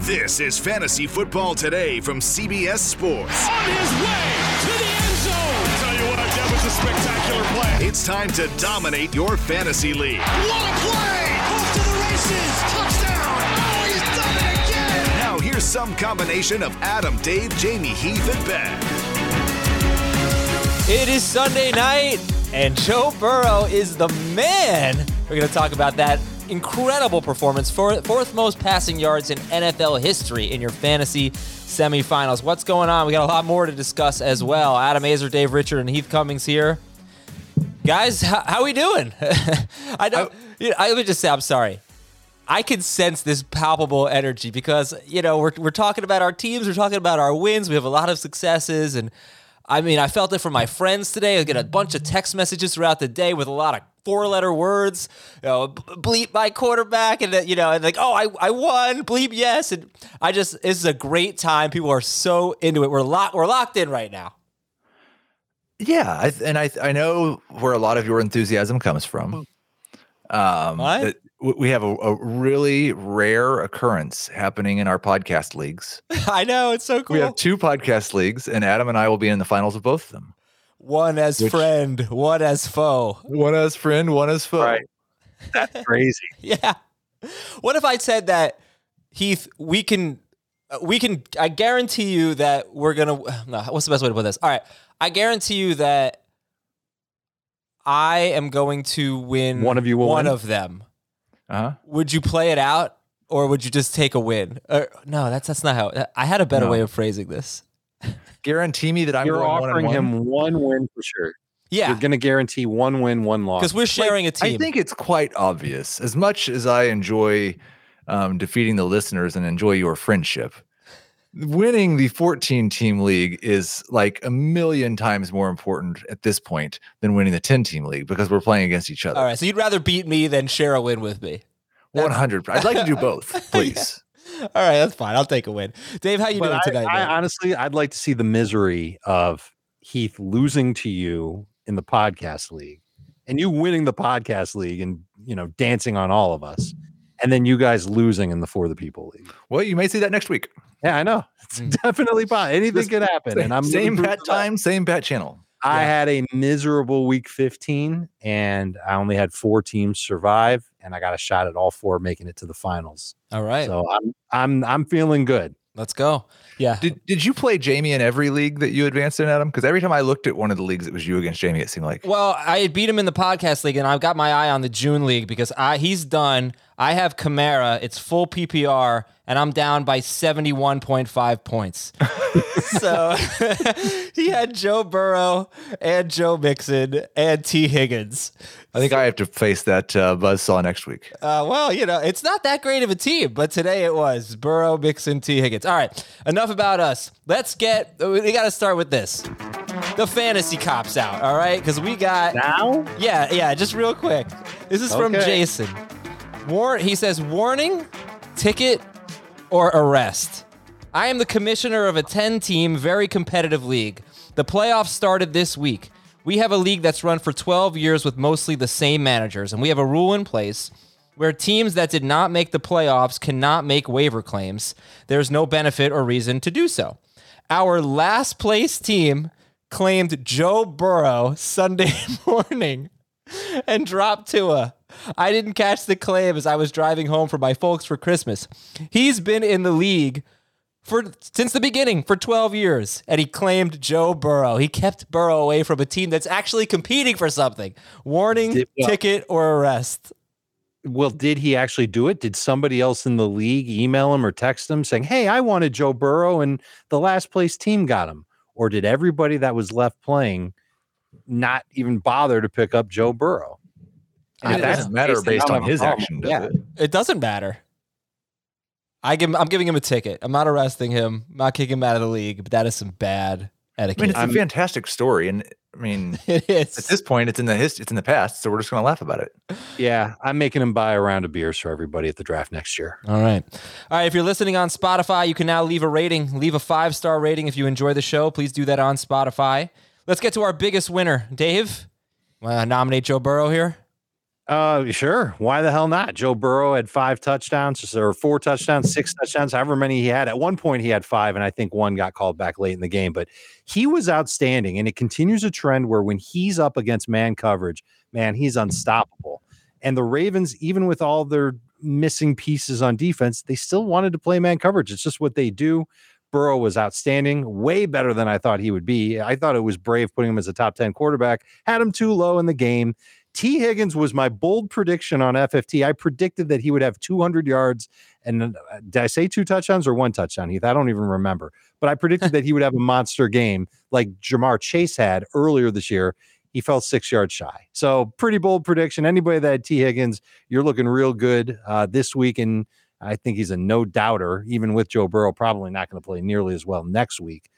This is Fantasy Football Today from CBS Sports. On his way to the end zone. Tell you what, that was a spectacular play. It's time to dominate your fantasy league. What a play! Off to the races. Touchdown. Oh, he's done it again. Now here's some combination of Adam, Dave, Jamey, Heath, and Ben. It is Sunday night, and Joe Burrow is the man. We're going to talk about that incredible performance, for, fourth most passing yards in NFL history in your fantasy semifinals. What's going on? We got a lot more to discuss as well. Adam Aizer, Dave Richard, and Heath Cummings here. Guys, how, how we doing? I don't. Know, I would just say I'm sorry. I can sense this palpable energy because you know we're we're talking about our teams, we're talking about our wins. We have a lot of successes, and I mean I felt it from my friends today. I get a bunch of text messages throughout the day with a lot of four-letter words. You know, bleep my quarterback, and then you know, and like oh I I won, bleep yes, and I just this is a great time. People are so into it. We're locked we're locked in right now. Yeah, I, and I I know where a lot of your enthusiasm comes from. Um, What? we have a, a really rare occurrence happening in our podcast leagues. I know it's so cool. We have two podcast leagues, and Adam and I will be in the finals of both of them. One as Which- friend, one as foe. One as friend, one as foe. Right. That's crazy. Yeah. What if I said that, Heath? We can, uh, we can. I guarantee you that we're gonna. No, what's the best way to put this? All right, I guarantee you that I am going to win. One of you will One win? of them. Uh-huh. Would you play it out, or would you just take a win? Uh, no, that's that's not how. I had a better No. way of phrasing this. Guarantee me that I'm You're going one offering one. him one win for sure. Yeah, You're going to guarantee one win, one loss. because we're sharing a team. I think it's quite obvious. As much as I enjoy um, defeating the listeners and enjoy your friendship, winning the 14 team league is like a million times more important at this point than winning the 10 team league because we're playing against each other. All right, so you'd rather beat me than share a win with me. 100. I'd like to do both, please. All right, that's fine. I'll take a win. Dave, how you But doing I, tonight? I honestly, I'd like to see the misery of Heath losing to you in the podcast league and you winning the podcast league and, you know, dancing on all of us. And then you guys losing in the For the People League. Well, you may see that next week. Yeah, I know. It's Mm. definitely possible. Anything This- could happen. And I'm same looking bat that. time, same bat channel. I Yeah. had a miserable week 15 and I only had four teams survive and I got a shot at all four making it to the finals. All right, So I'm I'm I'm feeling good. let's go. Yeah, Did, did you play Jamey in every league that you advanced in, Adam? Because every time I looked at one of the leagues, it was you against Jamey. It seemed like. Well, I had beat him in the podcast league, and I've got my eye on the June league because I he's done. I have Kamara. It's full PPR, and I'm down by 71.5 points. so he had Joe Burrow and Joe Mixon and T. Higgins. I think I have to face that uh, buzzsaw next week. Uh, well, you know, it's not that great of a team, but today it was Burrow, Mixon, T. Higgins. All right, enough about us. Let's get. We got to start with this. The fantasy cops out. All right, because we got. Now? Yeah, yeah, just real quick. This is from Jason. War- he says, warning, ticket, or arrest. I am the commissioner of a 10 team, very competitive league. The playoffs started this week. We have a league that's run for 12 years with mostly the same managers, and we have a rule in place where teams that did not make the playoffs cannot make waiver claims. There's no benefit or reason to do so. Our last place team claimed Joe Burrow Sunday morning and dropped Tua. I didn't catch the claim as I was driving home for my folks for Christmas. He's been in the league for since the beginning for 12 years, and he claimed Joe Burrow. He kept Burrow away from a team that's actually competing for something. Warning, Did- well- ticket, or arrest. Well, did he actually do it? Did somebody else in the league email him or text him saying, "Hey, I wanted Joe Burrow and the last place team got him," or did everybody that was left playing not even bother to pick up Joe Burrow? And It doesn't matter based on his oh, action, does Yeah. it? It doesn't matter. I give, I'm giving him a ticket. I'm not arresting him. I'm not kicking him out of the league. But that is some bad etiquette. I mean, it's I'm- a fantastic story, and I mean, it is. at this point, it's in the hist- it's in the past, so we're just gonna laugh about it. Yeah, I'm making him buy a round of beers for everybody at the draft next year. All right. All right. If you're listening on Spotify, you can now leave a rating. Leave a five star rating if you enjoy the show. Please do that on Spotify. Let's get to our biggest winner. Dave, want to nominate Joe Burrow here? Uh, sure. Why the hell not? Joe Burrow had five touchdowns or four touchdowns, six touchdowns, however many he had. At one point, he had five, and I think one got called back late in the game. But he was outstanding, and it continues a trend where when he's up against man coverage, man, he's unstoppable. And the Ravens, even with all their missing pieces on defense, they still wanted to play man coverage. It's just what they do. Burrow was outstanding, way better than I thought he would be. I thought it was brave putting him as a top 10 quarterback, had him too low in the game. T. Higgins was my bold prediction on FFT. I predicted that he would have 200 yards. And uh, did I say two touchdowns or one touchdown, Heath? I don't even remember. But I predicted that he would have a monster game like Ja'Marr Chase had earlier this year. He fell six yards shy. So, pretty bold prediction. Anybody that had T. Higgins, you're looking real good uh, this week. And I think he's a no doubter, even with Joe Burrow, probably not going to play nearly as well next week.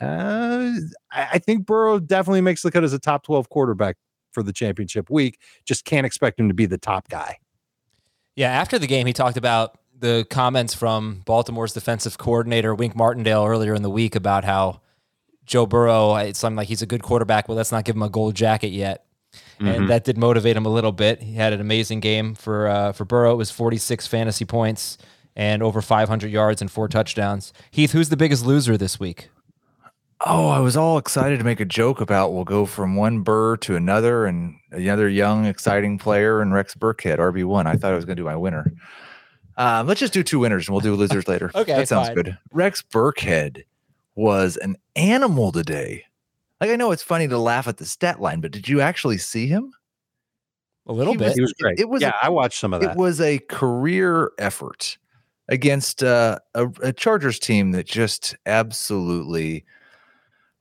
Uh, I, I think Burrow definitely makes the cut as a top 12 quarterback for the championship week. Just can't expect him to be the top guy. Yeah. After the game, he talked about the comments from Baltimore's defensive coordinator, Wink Martindale, earlier in the week about how Joe Burrow, it's something like he's a good quarterback, but let's not give him a gold jacket yet. And that did motivate him a little bit. He had an amazing game for uh, for Burrow. It was 46 fantasy points and over 500 yards and four touchdowns. Heath, who's the biggest loser this week? Oh, I was all excited to make a joke about we'll go from one Burr to another and another young, exciting player and Rex Burkhead, RB1. I thought I was going to do my winner. Um, let's just do two winners and we'll do losers later. Okay, That sounds fine. good. Rex Burkhead was an animal today. Like, I know it's funny to laugh at the stat line, but did you actually see him? A little He bit. He was great. it was yeah, I watched some of that. It was a career effort against uh, a, a Chargers team that just absolutely,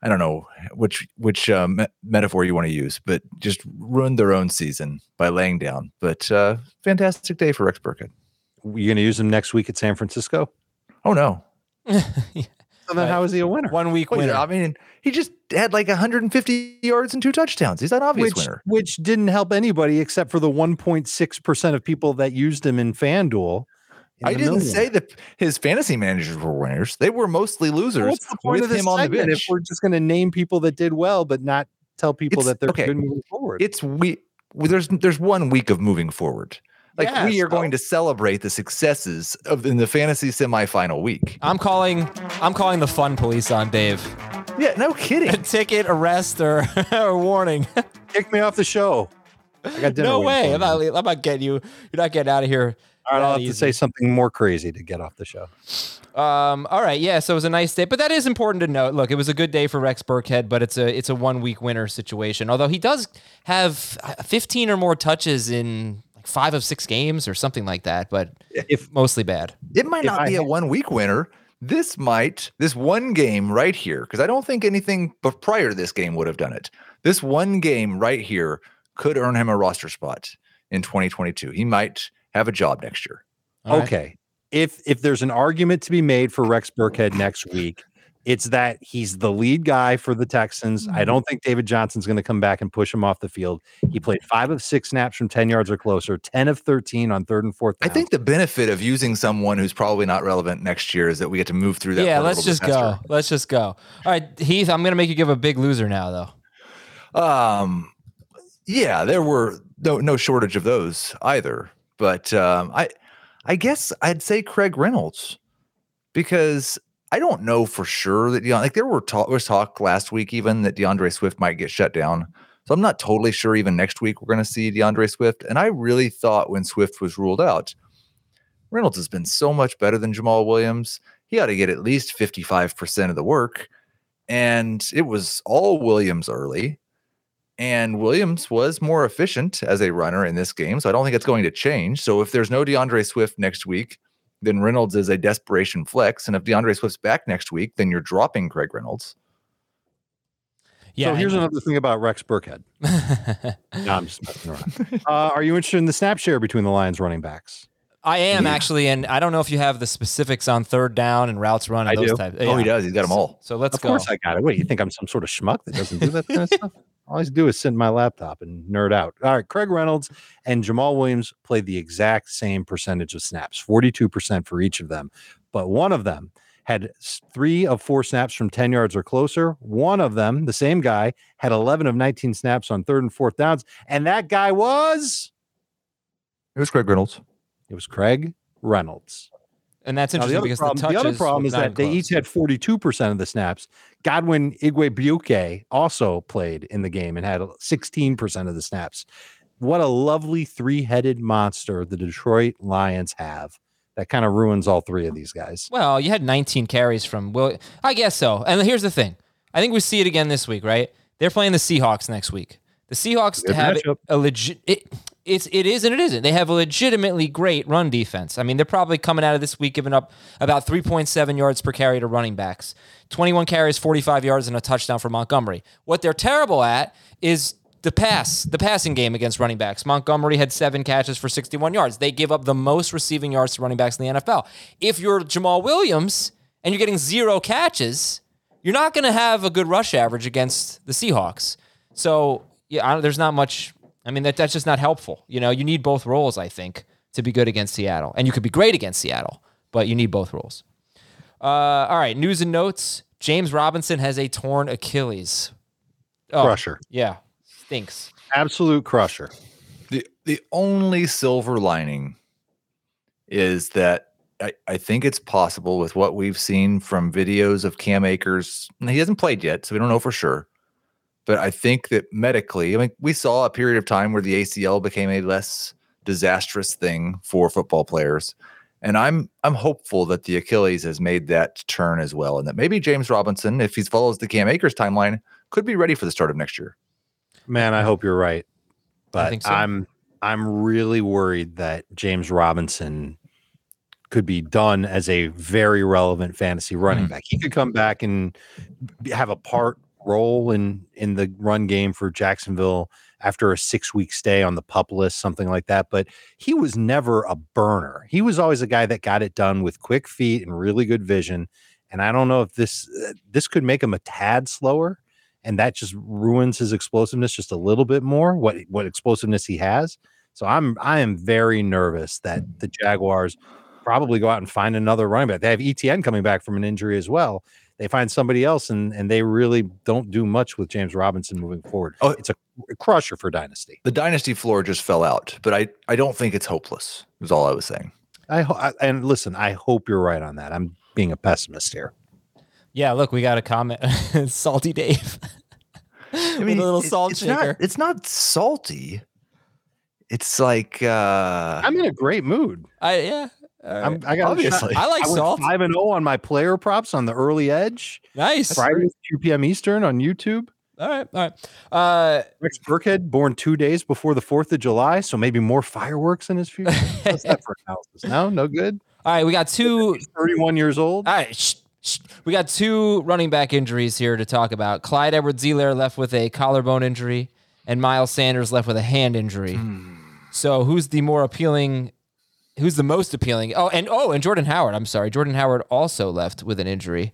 I don't know which which uh, me- metaphor you want to use, but just ruined their own season by laying down. But uh, fantastic day for Rex Burkhead. you going to use him next week at San Francisco? Oh no, So then, Right. how is he a winner? One week Well, winner. I mean, he just had like 150 yards and two touchdowns. He's an obvious Which, winner. which didn't help anybody except for the 1.6% of people that used him in FanDuel. In I didn't million. say that his fantasy managers were winners. They were mostly losers What's the point with of this him on the bench. if we're just going to name people that did well, but not tell people It's- that they're okay. good moving forward? it's we there's there's one week of moving forward. Like Yeah, we are going to celebrate the successes of in the fantasy semifinal week. I'm calling. I'm calling the fun police on Dave. Yeah, no kidding. A ticket, arrest, or, or warning. Kick me off the show. I got dinner no way. I'm not, I'm not getting you. You're not getting out of here. All right, I'll that have to say something more crazy to get off the show. Um, all right, yeah. So it was a nice day, but that is important to note. Look, it was a good day for Rex Burkhead, but it's a it's a one week winner situation. Although he does have uh, 15 or more touches in like five of six games or something like that, but If mostly bad. It might not I be a one week winner. This might this one game right here because I don't think anything but prior to this game would have done it. This one game right here could earn him a roster spot in 2022. He might have a job next year. All right. okay, if if there's an argument to be made for Rex Burkhead next week, it's that he's the lead guy for the Texans. Mm-hmm. I don't think David Johnson's going to come back and push him off the field. He played five of six snaps from 10 yards or closer, 10 of 13 on third and fourth. I think the benefit of using someone who's probably not relevant next year is that we get to move through that. Yeah, let's just go. Let's just go. All right, Heath, I'm gonna make you give a big loser now, though. Um, yeah, there were no no shortage of those either. But um, I I guess I'd say Craig Reynolds because I don't know for sure that Deon, like there were talk was talk last week even that D'Andre Swift might get shut down. So I'm not totally sure even next week we're going to see D'Andre Swift. And I really thought when Swift was ruled out, Reynolds has been so much better than Jamaal Williams. He ought to get at least 55% of the work. And it was all Williams early. And Williams was more efficient as a runner in this game. So I don't think it's going to change. So if there's no D'Andre Swift next week, then Reynolds is a desperation flex. And if D'Andre Swift's back next week, then you're dropping Craig Reynolds. Yeah. so here's another thing about Rex Burkhead. No, I'm just messing around. uh, are you interested in the snap share between the Lions running backs? I am Yeah. actually, and I don't know if you have the specifics on third down and routes run and I those do. types. Oh, he does. He's got them all. So let's of go. Of course I got it. What do you think? I'm some sort of schmuck that doesn't do that kind of stuff? All I do is sit in my laptop and nerd out. All right, Craig Reynolds and Jamaal Williams played the exact same percentage of snaps, 42% for each of them. But one of them had three of four snaps from 10 yards or closer. One of them, the same guy, had 11 of 19 snaps on third and fourth downs. And that guy was, It was Craig Reynolds. it was Craig Reynolds. And that's Now, interesting the because problem, the the other problem is that they each had 42% of the snaps. Godwin Igwebuike also played in the game and had 16% of the snaps. What a lovely three headed monster the Detroit Lions have that kind of ruins all three of these guys. Well, you had 19 carries from Will. I guess so. And here's the thing. I think we see it again this week, right? They're playing the Seahawks next week. The Seahawks Good have matchup. a legit. It, it's it is and it isn't. They have a legitimately great run defense. I mean, they're probably coming out of this week giving up about 3.7 yards per carry to running backs. 21 carries, 45 yards, and a touchdown for Montgomery. What they're terrible at is the pass, the passing game against running backs. Montgomery had seven catches for 61 yards. They give up the most receiving yards to running backs in the NFL. If you're Jamaal Williams and you're getting zero catches, you're not going to have a good rush average against the Seahawks. So, yeah, there's not much. I mean, that, that's just not helpful. You know, you need both roles, I think, to be good against Seattle. And you could be great against Seattle, but you need both roles. Uh, all right, news and notes. James Robinson has a torn Achilles. Oh, Crusher. Yeah, stinks. Absolute crusher. The the only silver lining is that I, I think it's possible with what we've seen from videos of Cam Akers. and He hasn't played yet, so we don't know for sure. But I think that medically, I mean, we saw a period of time where the ACL became a less disastrous thing for football players. And I'm I'm hopeful that the Achilles has made that turn as well. And that maybe James Robinson, if he follows the Cam Akers timeline, could be ready for the start of next year. Man, I hope you're right. But think so. I'm I'm really worried that James Robinson could be done as a very relevant fantasy running Mhm. back. He could come back and have a part role in in the run game for Jacksonville after a six week stay on the pup list, something like that. But he was never a burner. He was always a guy that got it done with quick feet and really good vision. And I don't know if this this could make him a tad slower and that just ruins his explosiveness just a little bit more what what explosiveness he has so i'm i am very nervous that the jaguars probably go out and find another running back they have etn coming back from an injury as well they find somebody else and and they really don't do much with james robinson moving forward Oh. it's a crusher for dynasty The dynasty floor just fell out, but I, I don't think it's hopeless, is all I was saying. i, ho- I and listen i hope you're right on that i'm being a pessimist here Yeah, look, we got a comment. Salty Dave. I mean, a little salt it's shaker. Not, it's not salty. It's like uh i'm in a great mood I yeah. All right. I'm, i got Obviously. I like I went salt. five and zero on my player props on the early edge. Nice. Friday, 2 p.m. Eastern on YouTube. All right. All right. Uh, Rex Burkhead, born two days before the 4th of July, so maybe more fireworks in his future. What's that for analysis? No, no good. all right. We got two. He's 31 years old. All right. Shh, shh. We got two running back injuries here to talk about. Clyde Edwards-Helaire left with a collarbone injury, and Miles Sanders left with a hand injury. So who's the more appealing? Who's the most appealing? Oh, and oh, and Jordan Howard. I'm sorry, Jordan Howard also left with an injury.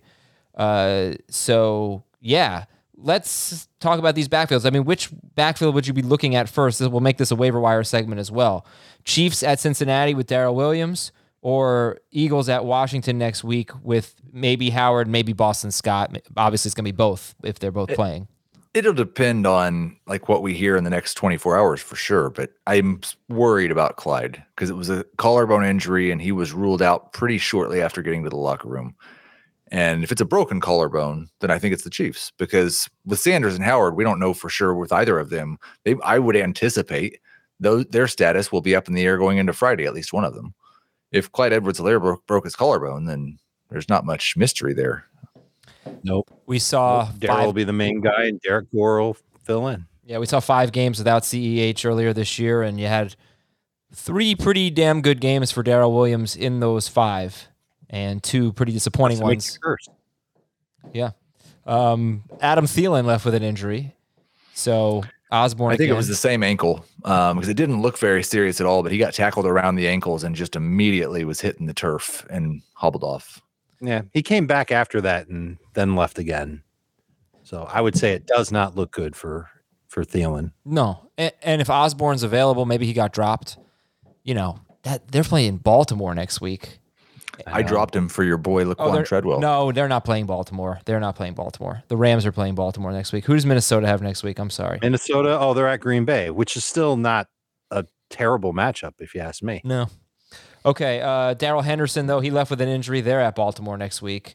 Uh, so yeah, let's talk about these backfields. I mean, which backfield would you be looking at first? We'll make this a waiver wire segment as well. Chiefs at Cincinnati with Darrel Williams, or Eagles at Washington next week with maybe Howard, maybe Boston Scott. Obviously, it's gonna be both if they're both playing. It'll depend on like what we hear in the next 24 hours for sure. But I'm worried about Clyde because it was a collarbone injury and he was ruled out pretty shortly after getting to the locker room. And if it's a broken collarbone, then I think it's the Chiefs because with Sanders and Howard, we don't know for sure with either of them. They, I would anticipate though their status will be up in the air going into Friday, at least one of them. If Clyde Edwards-Helaire broke, broke his collarbone, then there's not much mystery there. Nope. We saw Darrel will be the main guy, and Derrick Gore will fill in. Yeah, we saw five games without CEH earlier this year, and you had three pretty damn good games for Darrel Williams in those five, and two pretty disappointing ones. it. Yeah. Um, Adam Thielen left with an injury, so Osborn. I think it was the same ankle because it didn't look very serious at all, but he got tackled around the ankles and just immediately was hitting the turf and hobbled off. Yeah, he came back after that and then left again. So I would say it does not look good for for Thielen. no. And, and if Osborn's available, maybe he got dropped. You know that they're playing Baltimore next week. I dropped him for your boy Oh, Laquon they're- Treadwell. No, they're not playing Baltimore. They're not playing Baltimore. The Rams are playing Baltimore next week. Who does Minnesota have next week? I'm sorry. Minnesota, oh, they're at Green Bay, which is still not a terrible matchup, if you ask me. No. Okay. Uh, Darrell Henderson, though, he left with an injury. They're at Baltimore next week.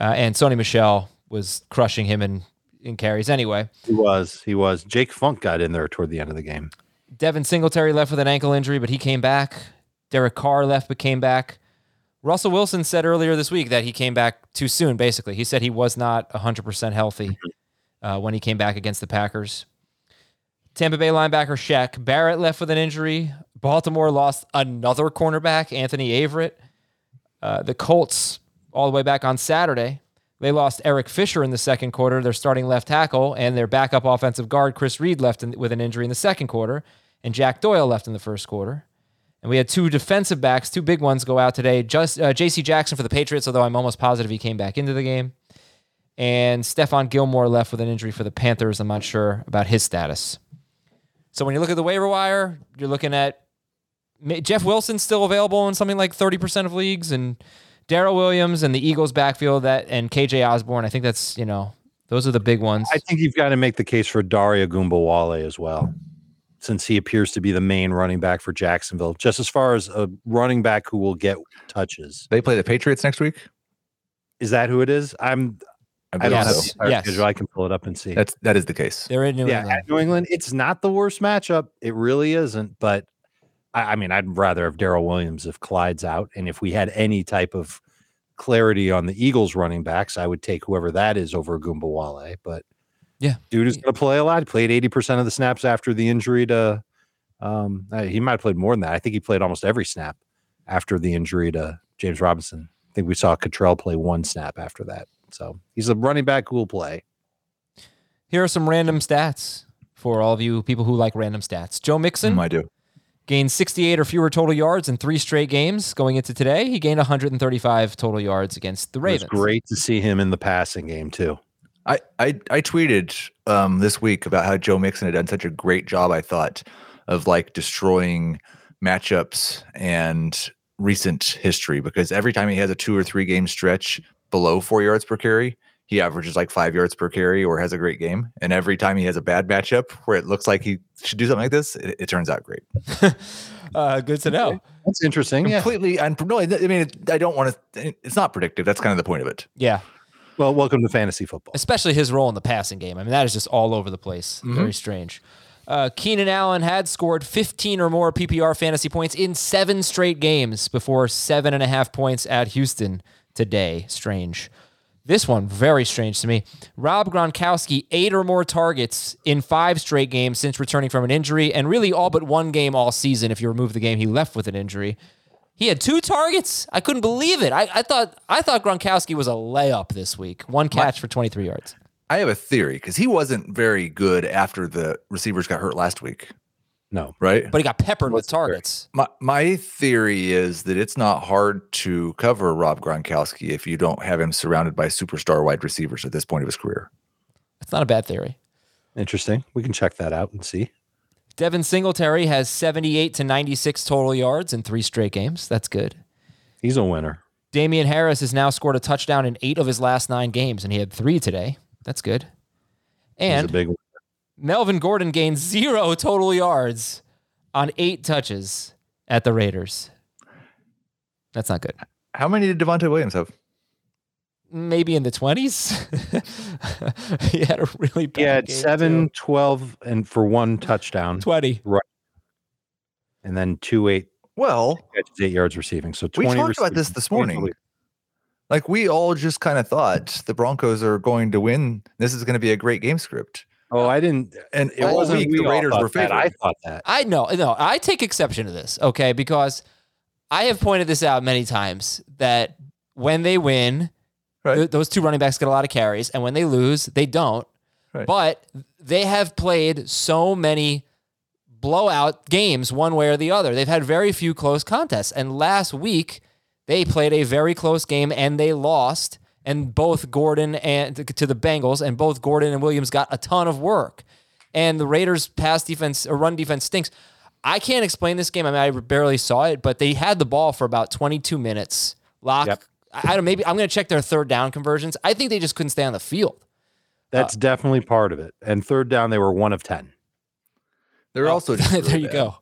Uh, and Sony Michel was crushing him in, in carries anyway. He was, he was. Jake Funk got in there toward the end of the game. Devin Singletary left with an ankle injury, but he came back. Derek Carr left but came back. Russell Wilson said earlier this week that he came back too soon, basically. He said he was not 100% healthy uh, when he came back against the Packers. Tampa Bay linebacker Shaq Barrett left with an injury. Baltimore lost another cornerback, Anthony Averett. Uh, the Colts, all the way back on Saturday, they lost Eric Fisher in the second quarter, their starting left tackle, and their backup offensive guard, Chris Reed, left in, with an injury in the second quarter, and Jack Doyle left in the first quarter. And we had two defensive backs, two big ones go out today. Just uh, J.C. Jackson for the Patriots, although I'm almost positive he came back into the game. And Stephon Gilmore left with an injury for the Panthers. I'm not sure about his status. So when you look at the waiver wire, you're looking at Jeff Wilson's still available in something like 30% of leagues, and Darrel Williams and the Eagles backfield that and KJ Osborn. I think that's you know those are the big ones. I think you've got to make the case for Dare Ogunbowale as well, since he appears to be the main running back for Jacksonville. Just as far as a running back who will get touches, They play the Patriots next week. is that who it is? I'm. I believe don't have Yes. the Yes. schedule. I can pull it up and see. That's that is the case. They're in New yeah, England. at New England, it's not the worst matchup. It really isn't. But I, I mean, I'd rather have Darrel Williams if Clyde's out, and if we had any type of clarity on the Eagles running backs, I would take whoever that is over Ogunbowale. But Yeah. dude is going to play a lot. He played eighty percent of the snaps after the injury to. Um, he might have played more than that. I think he played almost every snap after the injury to James Robinson. I think we saw Cottrell play one snap after that. So he's a running back who will play. Here are some random stats for all of you people who like random stats. Joe Mixon Mm, I do. Gained 68 or fewer total yards in three straight games going into today. He gained 135 total yards against the It was Ravens. great to see him in the passing game too. I, I I tweeted um, this week about how Joe Mixon had done such a great job. I thought of like destroying matchups and recent history because every time he has a two or three game stretch below four yards per carry, he averages like five yards per carry or has a great game. And every time he has a bad matchup where it looks like he should do something like this, it, it turns out great. Uh, good to know. That's interesting. Yeah. Completely. And no, I mean, I don't want to. It's not predictive. That's kind of the point of it. Yeah. Well, welcome to fantasy football. especially his role in the passing game. I mean, that is just all over the place. Very strange. Uh, Keenan Allen had scored 15 or more PPR fantasy points in seven straight games before seven and a half points at Houston today. Strange. This one, very strange to me. Rob Gronkowski, eight or more targets in five straight games since returning from an injury, and really all but one game all season if you remove the game he left with an injury. He had two targets. I couldn't believe it. I, I thought I thought Gronkowski was a layup this week. One catch for 23 yards. I have a theory because he wasn't very good after the receivers got hurt last week, No, right? But he got peppered with targets. my my theory is that it's not hard to cover Rob Gronkowski if you don't have him surrounded by superstar wide receivers at this point of his career. It's not a bad theory. interesting. We can check that out and see. Devin Singletary has 78 to 96 total yards in three straight games. That's good. He's a winner. Damien Harris has now scored a touchdown in eight of his last nine games, and he had three today. That's good. He's a And big. Melvin Gordon gained zero total yards on eight touches at the Raiders. That's not good. How many did Javonte Williams have? maybe in the 20s. he had a really bad He had game, seven, too. 12, and for one touchdown, 20. and then two eight Well, eight yards receiving. So 20 We talked about this this morning. like we all just kind of thought the Broncos are going to win. This is going to be a great game script. Oh, I didn't. And It all wasn't we the Raiders thought were that. favored. I thought that. I know, no, I take exception to this, okay? Because I have pointed this out many times that when they win, Right. th- those two running backs get a lot of carries, and when they lose, they don't. Right. But they have played so many blowout games one way or the other. They've had very few close contests. And last week, they played a very close game and they lost. And both Gordon and to the Bengals, and both Gordon and Williams got a ton of work. And the Raiders' pass defense or run defense stinks. I can't explain this game. I mean, I barely saw it, but they had the ball for about 22 minutes. Lock. Yep. I I don't. Maybe I'm going to check their third down conversions. I think they just couldn't stay on the field. That's uh, definitely part of it. And third down, they were one of 10. They're oh, also just there really you bad. go.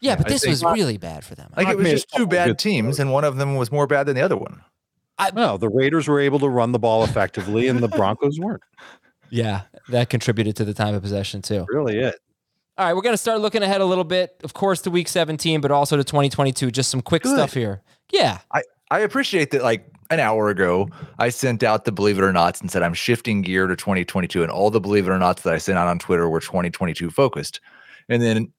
yeah, but I this think- was really bad for them. Like it was just two bad teams, and one of them was more bad than the other one. No, the Raiders were able to run the ball effectively, and the Broncos weren't. Yeah, that contributed to the time of possession too. Really, it. All right, we're going to start looking ahead a little bit, of course, to week 17, but also to 2022. Just some quick Good. stuff here. Yeah. I I appreciate that. Like an hour ago, I sent out the believe it or nots and said I'm shifting gear to 2022, and all the believe it or nots that I sent out on Twitter were 2022 focused. And then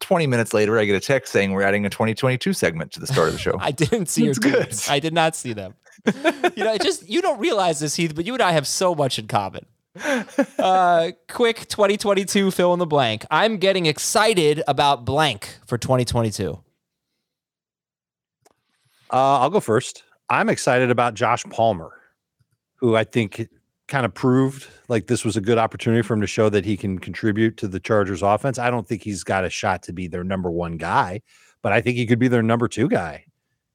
20 minutes later, I get a text saying we're adding a 2022 segment to the start of the show. I didn't see your That's good. tweets. I did not see them. you know, it just you don't realize this, Heath, but you and I have so much in common. Uh, quick 2022 fill in the blank. I'm getting excited about blank for 2022. Uh, I'll go first. I'm excited about Josh Palmer, who I think kind of proved like this was a good opportunity for him to show that he can contribute to the Chargers offense. I don't think he's got a shot to be their number one guy, but I think he could be their number two guy.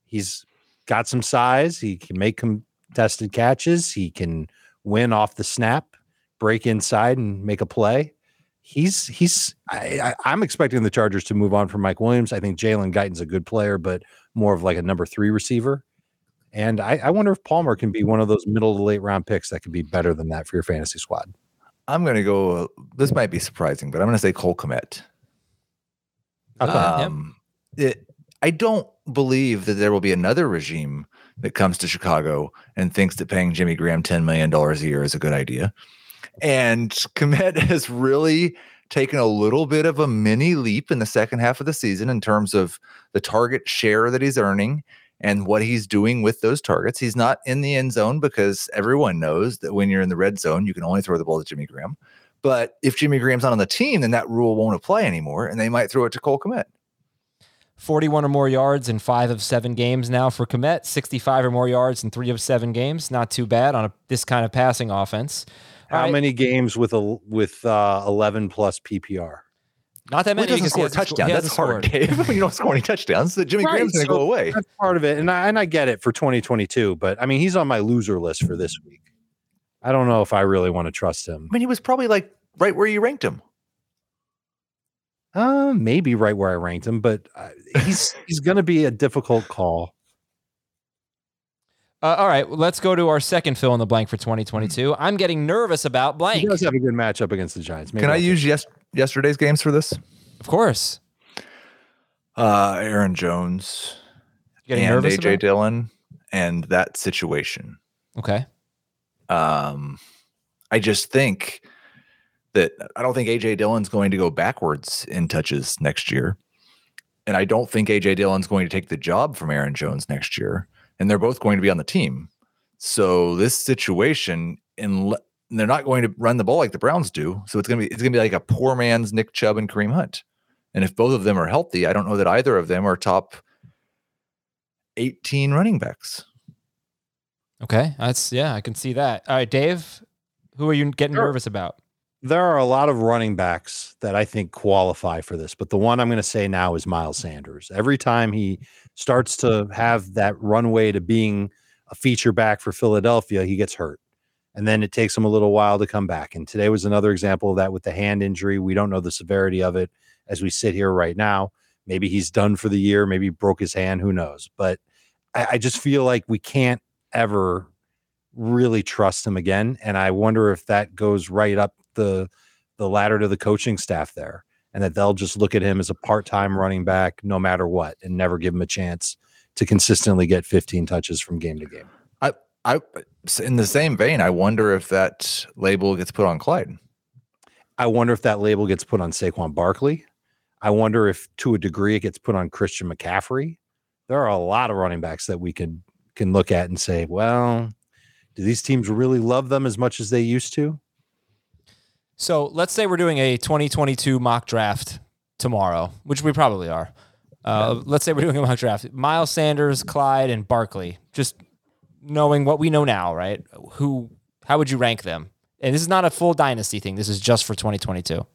He's got some size. He can make contested catches. He can win off the snap, break inside, and make a play. He's he's I, I, I'm expecting the Chargers to move on from Mike Williams. I think Jalen Guyton's a good player, but more of like a number three receiver. And I, I wonder if Palmer can be one of those middle to late round picks that could be better than that for your fantasy squad. I'm going to go. This might be surprising, but I'm going to say Cole Kmet. Okay. Um, it, I don't believe that there will be another regime that comes to Chicago and thinks that paying Jimmy Graham $10 million a year is a good idea. And Kmet has really taken a little bit of a mini leap in the second half of the season in terms of the target share that he's earning and what he's doing with those targets. He's not in the end zone because everyone knows that when you're in the red zone, you can only throw the ball to Jimmy Graham. But if Jimmy Graham's not on the team, then that rule won't apply anymore, and they might throw it to Cole Kmet. 41 or more yards in five of seven games now for Kmet. 65 or more yards in three of seven games. Not too bad on a, this kind of passing offense. All How right, many games with a with uh, 11 plus PPR? Not that Well, many. he doesn't score a touchdown. That's hasn't hard, scored. Dave. you don't score any touchdowns. So Jimmy Right, Graham's going to so go away. That's part of it, and I and I get it for 2022. But I mean, he's on my loser list for this week. I don't know if I really want to trust him. I mean, he was probably like right where you ranked him. Uh, maybe right where I ranked him, but uh, he's he's going to be a difficult call. Uh, all right, let's go to our second fill in the blank for 2022. I'm getting nervous about blank. He does have a good matchup against the Giants. Maybe Can I I'll use yes, yesterday's games for this? Of course. Uh, Aaron Jones getting and nervous AJ? Dillon and that situation. Okay. Um, I just think that I don't think AJ Dillon's going to go backwards in touches next year. And I don't think AJ Dillon's going to take the job from Aaron Jones next year. And they're both going to be on the team. So this situation, in they're not going to run the ball like the Browns do. So it's gonna be it's gonna be like a poor man's Nick Chubb and Kareem Hunt. And if both of them are healthy, I don't know that either of them are top 18 running backs. Okay. That's yeah, I can see that. All right, Dave, who are you getting Sure. nervous about? There are a lot of running backs that I think qualify for this, but the one I'm going to say now is Miles Sanders. Every time he starts to have that runway to being a feature back for Philadelphia, he gets hurt. And then it takes him a little while to come back. And today was another example of that with the hand injury. We don't know the severity of it as we sit here right now. Maybe he's done for the year. Maybe broke his hand. Who knows? But I, I just feel like we can't ever really trust him again. And I wonder if that goes right up the the ladder to the coaching staff there, and that they'll just look at him as a part time running back no matter what, and never give him a chance to consistently get 15 touches from game to game. I, I, in the same vein, I wonder if that label gets put on Clyde. I wonder if that label gets put on Saquon Barkley. I wonder if, to a degree, it gets put on Christian McCaffrey. There are a lot of running backs that we can can look at and say, well, do these teams really love them as much as they used to? So let's say we're doing a 2022 mock draft tomorrow, which we probably are. Uh, let's say we're doing a mock draft. Miles Sanders, Clyde, and Barkley. Just knowing what we know now, right? Who? How would you rank them? And this is not a full dynasty thing. This is just for 2022.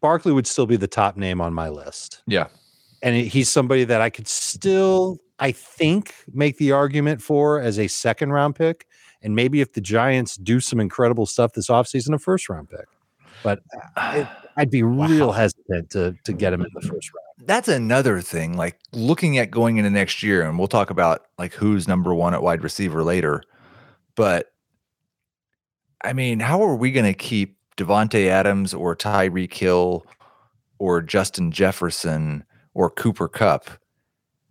Barkley would still be the top name on my list. Yeah. And he's somebody that I could still, I think, make the argument for as a second round pick. And maybe if the Giants do some incredible stuff this offseason, a first round pick. But it, I'd be real hesitant to, to get him in the first round. That's another thing. Like looking at going into next year, and we'll talk about like who's number one at wide receiver later. But I mean, how are we going to keep Davante Adams or Tyreek Hill or Justin Jefferson or Cooper Kupp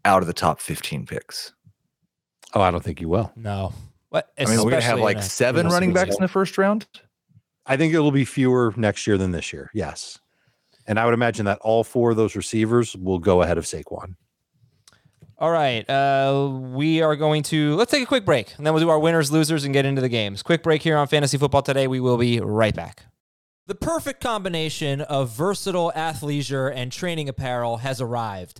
out of the top 15 picks? Oh, I don't think you will. No. What? I mean, we're going to have like a- seven running backs in the first round. I think it'll be fewer next year than this year. Yes. And I would imagine that all four of those receivers will go ahead of Saquon. All right. Uh, we are going to let's take a quick break, and then we'll do our winners, losers, and get into the games. Quick break here on Fantasy Football Today. We will be right back. The perfect combination of versatile athleisure and training apparel has arrived.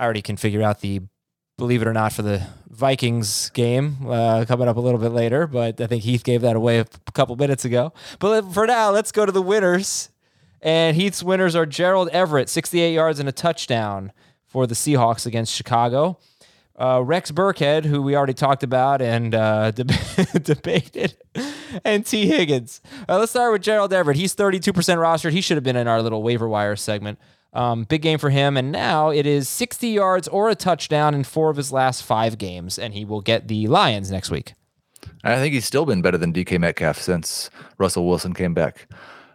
I already can figure out the believe it or not for the Vikings game uh, coming up a little bit later, but I think Heath gave that away a couple minutes ago. But for now, let's go to the winners. And Heath's winners are Gerald Everett, 68 yards and a touchdown for the Seahawks against Chicago. Uh, Rex Burkhead, who we already talked about and uh, deb- debated, and T. Higgins. Uh, let's start with Gerald Everett. He's 32% rostered. He should have been in our little waiver wire segment. Um, big game for him. And now it is 60 yards or a touchdown in four of his last five games. And he will get the Lions next week. I think he's still been better than DK Metcalf since Russell Wilson came back.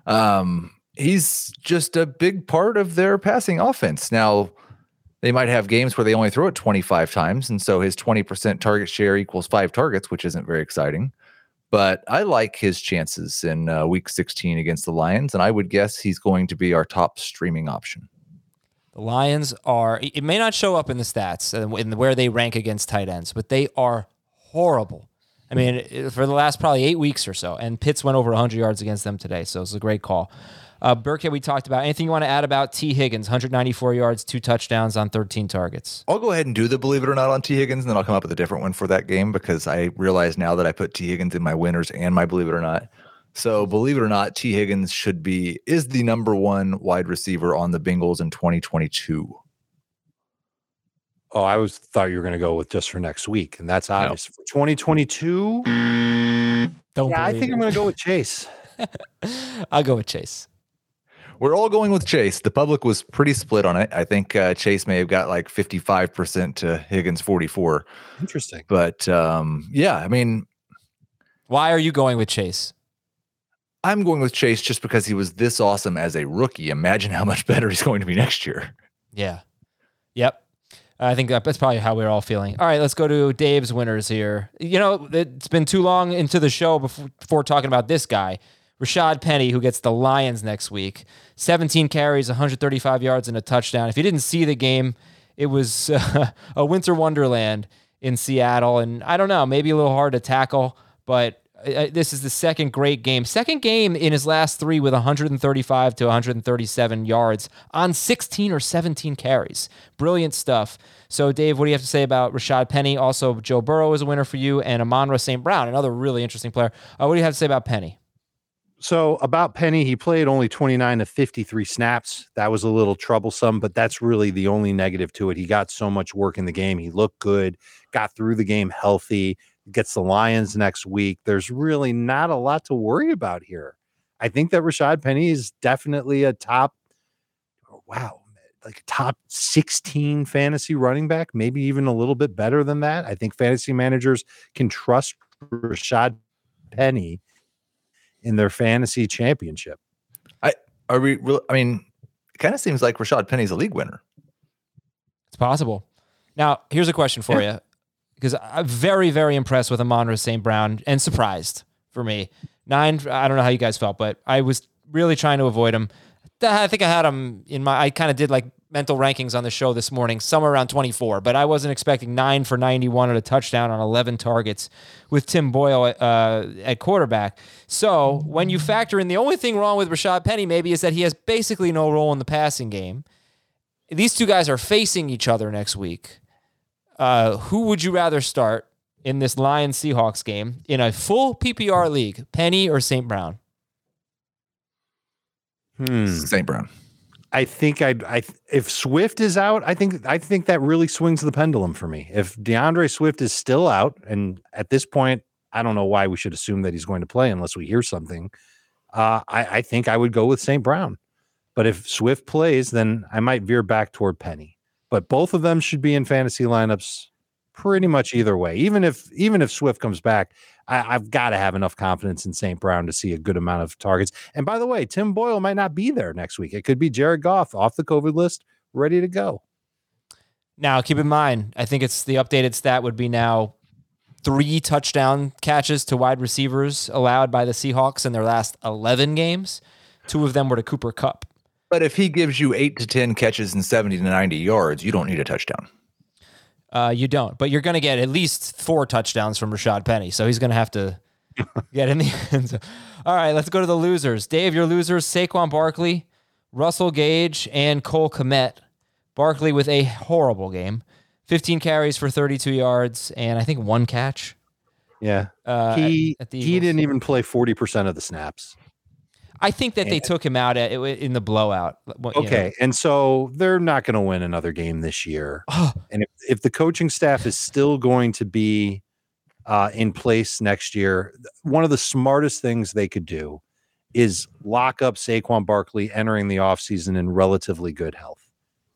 Um, he's just a big part of their passing offense. Now, they might have games where they only throw it 25 times. And so his 20% target share equals five targets, which isn't very exciting. But I like his chances in uh, week 16 against the Lions. And I would guess he's going to be our top streaming option. The Lions are, it may not show up in the stats and in where they rank against tight ends, but they are horrible. I mean, for the last probably eight weeks or so. And Pitts went over 100 yards against them today. So it's a great call. Uh, Burkhead, we talked about. Anything you want to add about T. Higgins? 194 yards, two touchdowns on 13 targets. I'll go ahead and do the believe it or not on T. Higgins, and then I'll come up with a different one for that game because I realize now that I put T. Higgins in my winners and my believe it or not. So believe it or not, T. Higgins should be is the number one wide receiver on the Bengals in 2022. Oh, I was thought you were going to go with just for next week, and that's obvious for 2022. Don't Yeah, I think it. I'm going to go with Chase. I'll go with Chase. We're all going with Chase. The public was pretty split on it. I think uh, Chase may have got like 55% to Higgins 44. Interesting. But um, yeah, I mean, Why are you going with Chase? I'm going with Chase just because he was this awesome as a rookie. Imagine how much better he's going to be next year. Yeah. Yep. I think that's probably how we're all feeling. All right, let's go to Dave's winners here. You know, it's been too long into the show before, before talking about this guy, Rashaad Penny, who gets the Lions next week. 17 carries, 135 yards, and a touchdown. If you didn't see the game, it was uh, a winter wonderland in Seattle. And I don't know, maybe a little hard to tackle, but uh, this is the second great game. Second game in his last three with 135 to 137 yards on 16 or 17 carries. Brilliant stuff. So, Dave, what do you have to say about Rashaad Penny? Also, Joe Burrow is a winner for you, and Amon-Ra St. Brown, another really interesting player. Uh, what do you have to say about Penny? So about Penny, he played only 29 to 53 snaps. That was a little troublesome, but that's really the only negative to it. He got so much work in the game. He looked good, got through the game healthy, gets the Lions next week. There's really not a lot to worry about here. I think that Rashaad Penny is definitely a top, oh, wow, like top 16 fantasy running back, maybe even a little bit better than that. I think fantasy managers can trust Rashaad Penny in their fantasy championship. I are we? Real, I mean, it kind of seems like Rashaad Penny's a league winner. It's possible. Now, here's a question for you because I'm very, very impressed with Amon-Ra St. Brown and surprised for me. Nine, I don't know how you guys felt, but I was really trying to avoid him. I think I had him in my, I kind of did like mental rankings on the show this morning, somewhere around 24, but I wasn't expecting nine for 91 and a touchdown on 11 targets with Tim Boyle uh, at quarterback. So when you factor in the only thing wrong with Rashaad Penny, maybe is that he has basically no role in the passing game. These two guys are facing each other next week. Uh, who would you rather start in this Lions Seahawks game in a full PPR league, Penny or St. Brown? Hmm. St. Brown. I think I, I, if Swift is out, I think, I think that really swings the pendulum for me. If D'Andre Swift is still out, and at this point, I don't know why we should assume that he's going to play unless we hear something. Uh, I, I think I would go with St. Brown, but if Swift plays, then I might veer back toward Penny. But both of them should be in fantasy lineups pretty much either way. Even if even if Swift comes back, I, I've got to have enough confidence in St. Brown to see a good amount of targets. And by the way, Tim Boyle might not be there next week. It could be Jared Goff off the COVID list, ready to go. Now, keep in mind, I think it's the updated stat would be now three touchdown catches to wide receivers allowed by the Seahawks in their last 11 games. Two of them were to Cooper Kupp. But if he gives you eight to 10 catches and 70 to 90 yards, you don't need a touchdown. Uh, you don't, but you're going to get at least four touchdowns from Rashaad Penny. So he's going to have to get in the end. zone. All right, let's go to the losers. Dave, your losers Saquon Barkley, Russell Gage, and Cole Kmet. Barkley with a horrible game 15 carries for 32 yards and I think one catch. Yeah. Uh, he at- at he didn't even play 40% of the snaps. I think that they took him out at, in the blowout. You know. Okay. And so they're not going to win another game this year. and if, if the coaching staff is still going to be uh, in place next year, one of the smartest things they could do is lock up Saquon Barkley entering the offseason in relatively good health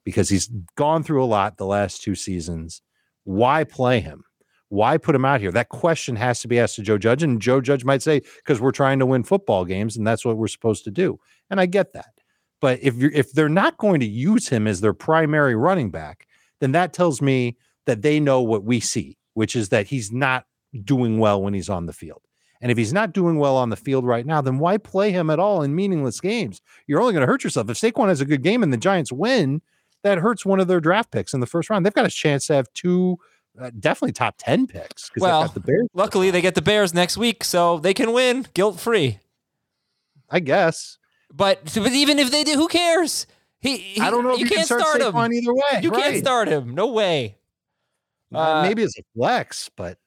because he's gone through a lot the last two seasons. Why play him? Why put him out here? That question has to be asked to Joe Judge. And Joe Judge might say, because we're trying to win football games and that's what we're supposed to do. And I get that. But if you're if they're not going to use him as their primary running back, then that tells me that they know what we see, which is that he's not doing well when he's on the field. And if he's not doing well on the field right now, then why play him at all in meaningless games? You're only going to hurt yourself. If Saquon has a good game and the Giants win, that hurts one of their draft picks in the first round. They've got a chance to have two, uh, definitely top 10 picks. Well, got the Bears, Luckily, they get the Bears next week, so they can win guilt free. I guess. But, but even if they do, who cares? He, he I don't know if you, you, can can't start, start him. Saquon either way. You can't start him. No way. Uh, Uh, Maybe as a flex, but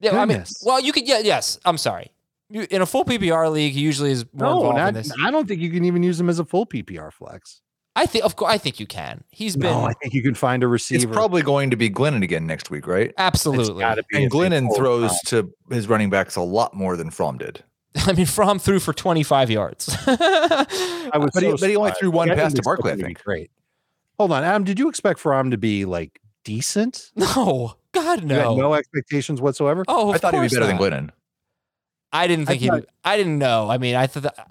Yeah, I mean, well, you could. Yeah, yes. I'm sorry. You, in a full PPR league, he usually is more no, involved not, in this. I don't think you can even use him as a full PPR flex. I think, of course, I think you can. He's been No, I think you can find a receiver. It's probably going to be Glennon again next week, right? Absolutely. And if Glennon throws out. to his running backs a lot more than Fromm did. I mean, Fromm threw for 25 yards. I was But he- so but he only threw one I pass to Barkley, I expect him to be think. Great. Hold on, Adam. Did you expect Fromm to be like decent? no, God You had no. no expectations whatsoever. Oh, I thought he'd be better not. than Glennon. I didn't I think he. I didn't know. I mean, I thought that-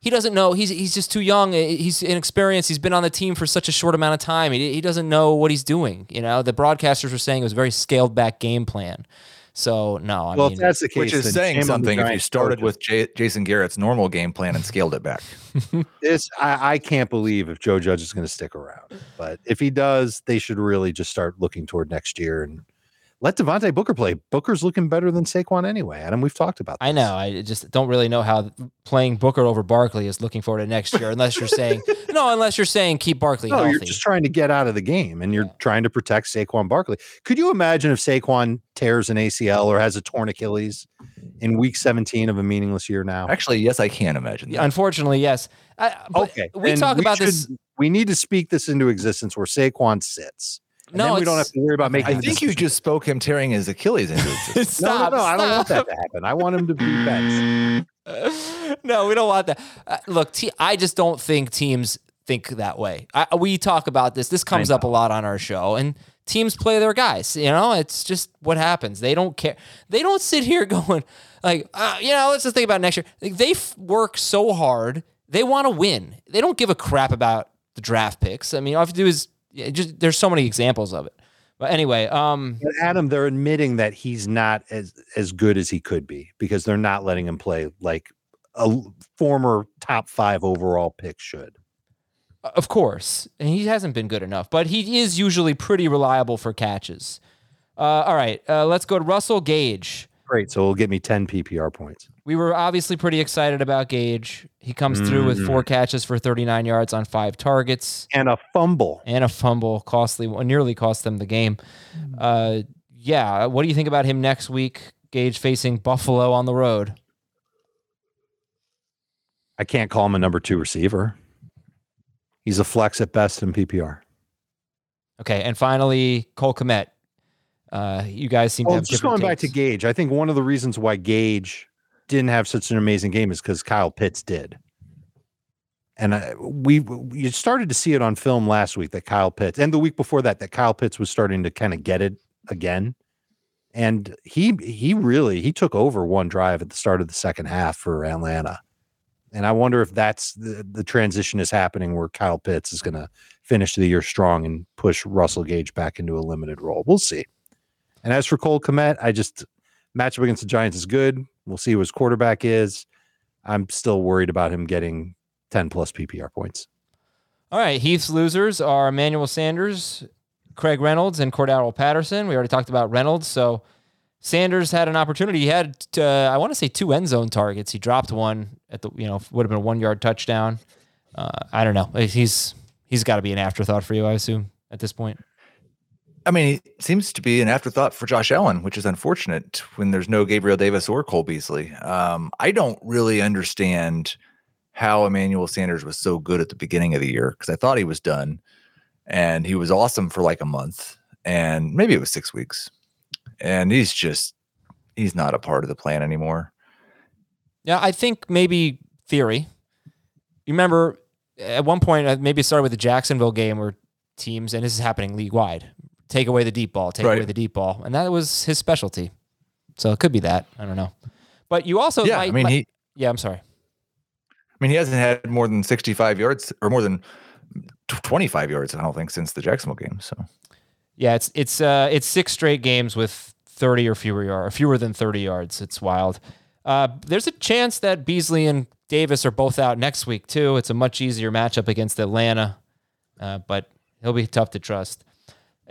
he doesn't know. He's he's just too young. He's inexperienced. He's been on the team for such a short amount of time. He, he doesn't know what he's doing. You know, the broadcasters were saying it was a very scaled back game plan. So no, I well, mean, if that's the case, Which is saying shame on the something if you started coaches. with J- Jason Garrett's normal game plan and scaled it back. this. I, I can't believe if Joe Judge is going to stick around, but if he does, they should really just start looking toward next year and let Devontae Booker play. Booker's looking better than Saquon anyway. Adam, we've talked about. I know. I just don't really know how playing Booker over Barkley is looking forward to next year, unless you're saying no, unless you're saying keep Barkley No, healthy. you're just trying to get out of the game and you're Yeah. trying to protect Saquon Barkley. Could you imagine if Saquon tears an ACL or has a torn Achilles in week 17 of a meaningless year now? Actually, yes, I can imagine that. Unfortunately, yes. I, okay. we then talk about this. We need to speak this into existence where Saquon sits. And No, we don't have to worry about making I think you just spoke him tearing his Achilles existence. stop. no, no, no, I don't want that to happen. I want him to be benched. no, we don't want that. Uh, look, te- I just don't think teams think that way. I, we talk about this. This comes up a lot on our show, and teams play their guys. You know, it's just what happens. They don't care. They don't sit here going like, uh, you know, let's just think about next year. Like, they f- work so hard. They want to win. They don't give a crap about the draft picks. I mean, all you have to do is yeah, just. There's so many examples of it. But anyway, um, But Adam, they're admitting that he's not as as good as he could be because they're not letting him play like a former top five overall pick should. Of course. And he hasn't been good enough, but he is usually pretty reliable for catches. Uh, all right, uh, let's go to Russell Gage. Great. So it'll get me 10 PPR points. We were obviously pretty excited about Gage. He comes through with four catches for 39 yards on five targets And a fumble. and a fumble, costly, nearly cost them the game. Uh, yeah, what do you think about him next week? Gage facing Buffalo on the road. I can't call him a number two receiver. He's a flex at best in PPR. Okay, and finally, Cole Kmet. Uh, you guys seem to Well, have just going back to. Gage, I think one of the reasons why Gage didn't have such an amazing game is because Kyle Pitts did. And I, we we started to see it on film last week that Kyle Pitts, and the week before that, that Kyle Pitts was starting to kind of get it again. And he he really he took over one drive at the start of the second half for Atlanta. And I wonder if that's the, the transition is happening where Kyle Pitts is going to finish the year strong and push Russell Gage back into a limited role. We'll see. And as for Cole Kmet, I just matchup against the Giants is good. We'll see who his quarterback is. I'm still worried about him getting 10 plus PPR points. All right, Heath's losers are Emmanuel Sanders, Craig Reynolds, and Cordarrelle Patterson. We already talked about Reynolds, so Sanders had an opportunity. He had, uh, I want to say, two end zone targets. He dropped one at the, you know, would have been a one yard touchdown. Uh, I don't know. He's he's got to be an afterthought for you, I assume, at this point. I mean, it seems to be an afterthought for Josh Allen, which is unfortunate when there's no Gabriel Davis or Cole Beasley. Um, I don't really understand how Emmanuel Sanders was so good at the beginning of the year because I thought he was done and he was awesome for like a month and maybe it was six weeks. And he's just, he's not a part of the plan anymore. Yeah, I think maybe theory. You remember at one point, uh, maybe it started with the Jacksonville game where teams, and this is happening league wide, take away the deep ball, take away the deep ball, and that was his specialty. So it could be that. I don't know. But you also, yeah. might- I mean, might- he, yeah, I'm sorry. I mean, he hasn't had more than 65 yards or more than 25 yards, I don't think, since the Jacksonville game. So Yeah, it's it's uh it's six straight games with 30 or fewer yards, fewer than 30 yards. It's wild. Uh, there's a chance that Beasley and Davis are both out next week too. It's a much easier matchup against Atlanta, uh, but he'll be tough to trust.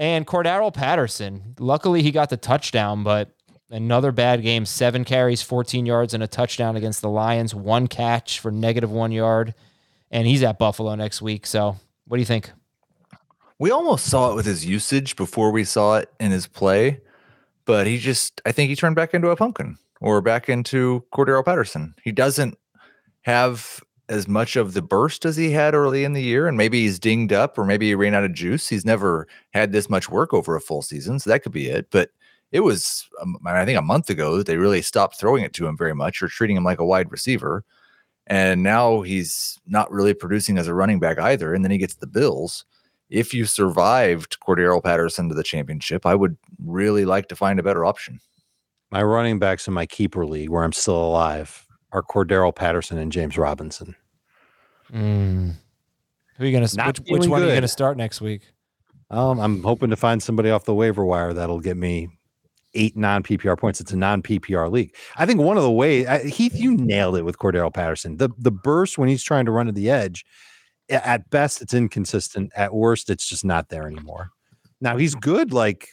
And Cordarrelle Patterson, luckily he got the touchdown, but another bad game. Seven carries, 14 yards, and a touchdown against the Lions. One catch for negative one yard, and he's at Buffalo next week. So, what do you think? We almost saw it with his usage before we saw it in his play, but he just, I think he turned back into a pumpkin or back into Cordarrelle Patterson. He doesn't have as much of the burst as he had early in the year, and maybe he's dinged up or maybe he ran out of juice. He's never had this much work over a full season, so that could be it. But it was, um, I think, a month ago that they really stopped throwing it to him very much or treating him like a wide receiver. And now he's not really producing as a running back either. And then he gets the Bills if you survived Cordarrelle Patterson to the championship, I would really like to find a better option. My running backs in my keeper league, where I'm still alive, are Cordarrelle Patterson and James Robinson. Mm. Who are you gonna? Not Which, which feeling one are you gonna start next week? Um, I'm hoping to find somebody off the waiver wire that'll get me eight non PPR points. It's a non PPR league. I think one of the ways, I, Heath, you nailed it with Cordarrelle Patterson. The the burst when he's trying to run to the edge, at best it's inconsistent. At worst, it's just not there anymore. Now he's good, like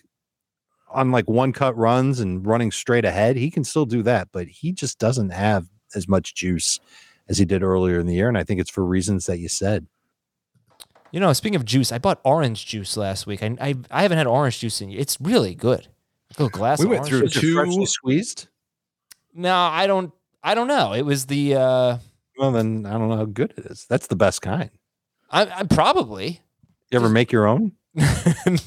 on like one cut runs and running straight ahead. He can still do that, but he just doesn't have as much juice as he did earlier in the year. And I think it's for reasons that you said. You know, speaking of juice, I bought orange juice last week. I I, I haven't had orange juice in. It's really good. A little glass. We of went orange through juice. Is it two- squeezed. No, I don't. I don't know. It was the. uh Well, then I don't know how good it is. That's the best kind. I, I probably. You ever make your own?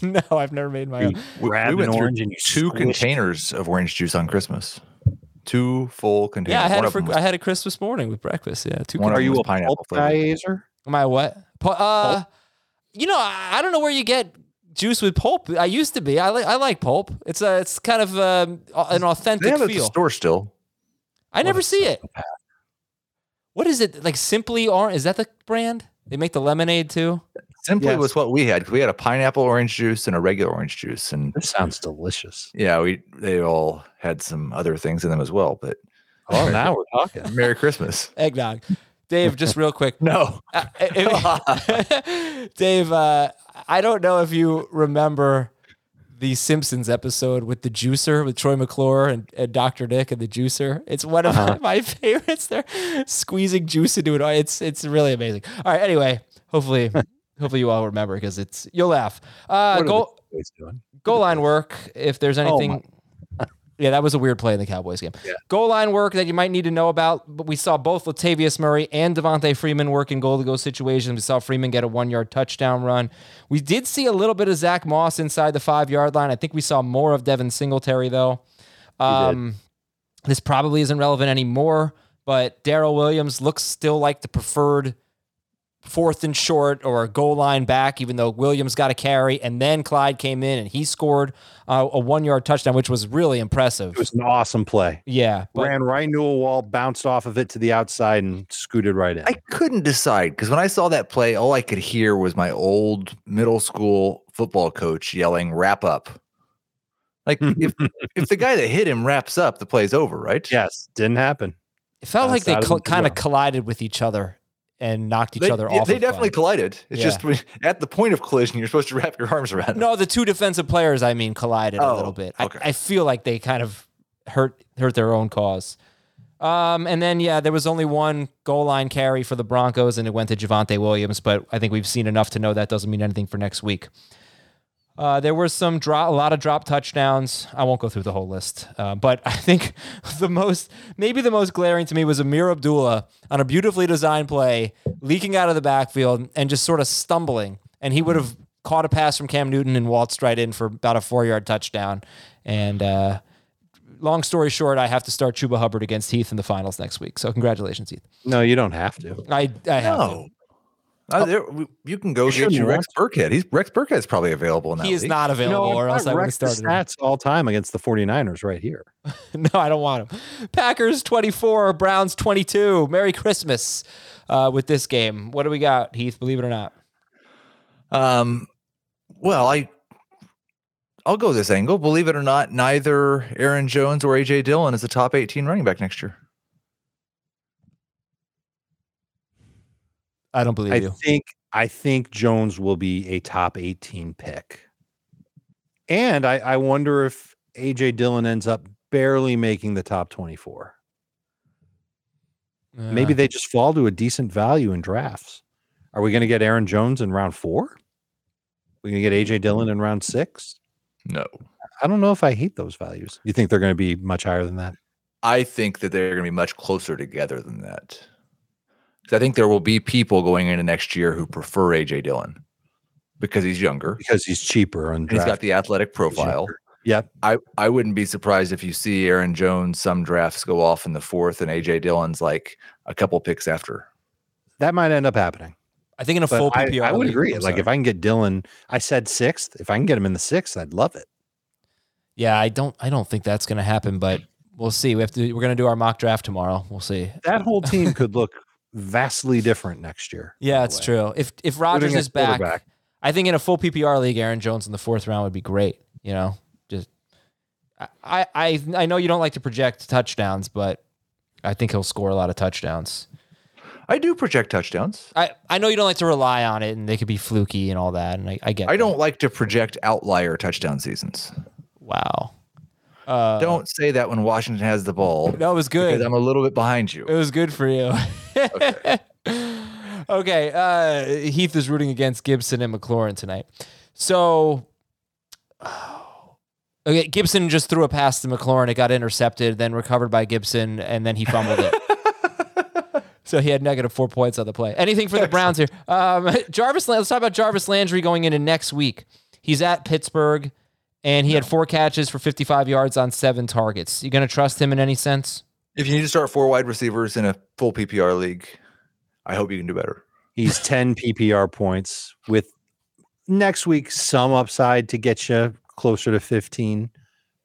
no, I've never made my You own. We, grab we an went through and two squish it. containers of orange juice on Christmas. Two full containers. Yeah, I had One it for was- I had it Christmas morning with breakfast. Yeah, two. One Are you a pineapple pulp flavored. guy, Am I what? Uh, you know, I, I don't know where you get juice with pulp. I used to be. I like I like pulp. It's a it's kind of um, an They authentic have it at the feel. store still. I never see it. What is it like? Simply Orange? Is that the brand? They make the lemonade too. Simply Yes. was what we had. We had a pineapple orange juice and a regular orange juice, and This sounds delicious. yeah, we they all had some other things in them as well. But Oh, now we're talking. Merry Christmas. Eggnog. Dave, just real quick. No, Uh, if- Dave, uh, I don't know if you remember the Simpsons episode with the juicer with Troy McClure and, and Dr. Nick and the juicer. It's one of Uh-huh. my, my favorites. They're squeezing juice into it. It's it's really amazing. All right. Anyway, hopefully, hopefully you all remember because it's you'll laugh. Uh, goal goal line work. If there's Oh, anything. Yeah, that was a weird play in the Cowboys game. Goal line work that you might need to know about. But we saw both Latavius Murray and Devonta Freeman work in goal to go situations. We saw Freeman get a one yard touchdown run. We did see a little bit of Zach Moss inside the five yard line. I think we saw more of Devin Singletary though. Um, this probably isn't relevant anymore, but Darrel Williams looks still like the preferred fourth and short or a goal line back, even though Williams got a carry. And then Clyde came in and he scored uh, a one yard touchdown, which was really impressive. It was an awesome play. yeah. But Ran right into a wall, bounced off of it to the outside, and scooted right in. I couldn't decide because when I saw that play, all I could hear was my old middle school football coach yelling, "Wrap up!" Like if if the guy that hit him wraps up, the play's over, right? yes, didn't happen. it felt like they cl- kind of collided with each other and knocked each They, other off. they of definitely collided. It's Yeah. just at the point of collision, you're supposed to wrap your arms around. it. No, the two defensive players, I mean, collided a Oh, little bit. okay. I, I feel like they kind of hurt hurt their own cause. Um, and then yeah, there was only one goal line carry for the Broncos, and it went to Javonte Williams. But I think we've seen enough to know that doesn't mean anything for next week. Uh, there were some drop, a lot of drop touchdowns. I won't go through the whole list, uh, but I think the most, maybe the most glaring to me was Ameer Abdullah on a beautifully designed play, leaking out of the backfield and just sort of stumbling. And he would have caught a pass from Cam Newton and waltzed right in for about a four yard touchdown. And uh, long story short, I have to start Chuba Hubbard against Heath in the finals next week. So congratulations, Heath. No, you don't have to. I, I have to. no. Uh, there, you can go You get shouldn't you Rex Burkhead. He's Rex Burkhead's probably available in that He is league. not available, You know, or else I would have wrecked the started. stats all time against the 49ers right here. No, I don't want him. Packers 24, Browns 22. Merry Christmas uh, with this game. What do we got, Heath? Believe it or not. Um, well, I I'll go this angle. Believe it or not, neither Aaron Jones or AJ Dillon is a top 18 running back next year. I don't believe I you. think I think Jones will be a top 18 pick. And I, I wonder if AJ Dillon ends up barely making the top 24. Maybe Uh, they just fall to a decent value in drafts. Are we going to get Aaron Jones in round four? we going to get AJ Dillon in round six? No. I don't know if I hate those values. You think they're going to be much higher than that? I think that they're going to be much closer together than that. 'Cause I think there will be people going into next year who prefer AJ Dillon because he's younger. Because he's cheaper and and He's got the athletic profile. Yep. I, I wouldn't be surprised if you see Aaron Jones, some drafts go off in the fourth, and AJ Dillon's like a couple picks after. That might end up happening. I think in a But full I, PPR. I would league- agree. I'm Like sorry. if I can get Dillon, I said sixth. If I can get him in the sixth, I'd love it. yeah, I don't. I don't think that's going to happen, but we'll see. We have to. We're going to do our mock draft tomorrow. We'll see. That whole team could look vastly different next year. Yeah, by it's true. If if Rodgers is back. I think in a full PPR league, Aaron Jones in the fourth round would be great. You know, just I I I know you don't like to project touchdowns, but I think he'll score a lot of touchdowns. I do project touchdowns. I, I know you don't like to rely on it, and they could be fluky and all that, and I, I get. I that. don't like to project outlier touchdown seasons. Wow. Uh, Don't say that when Washington has the ball. That was good. Because I'm a little bit behind you. It was good for you. okay. Uh, Heath is rooting against Gibson and McLaurin tonight. So, okay, Gibson just threw a pass to McLaurin. It got intercepted, then recovered by Gibson, and then he fumbled it. So he had negative four points on the play. Anything for the Browns here? Um, Jarvis, let's talk about Jarvis Landry going into next week. He's at Pittsburgh, and he had four catches for 55 yards on seven targets. You going to trust him in any sense? If you need to start four wide receivers in a full PPR league, I hope you can do better. He's 10 PPR points with next week some upside to get you closer to 15.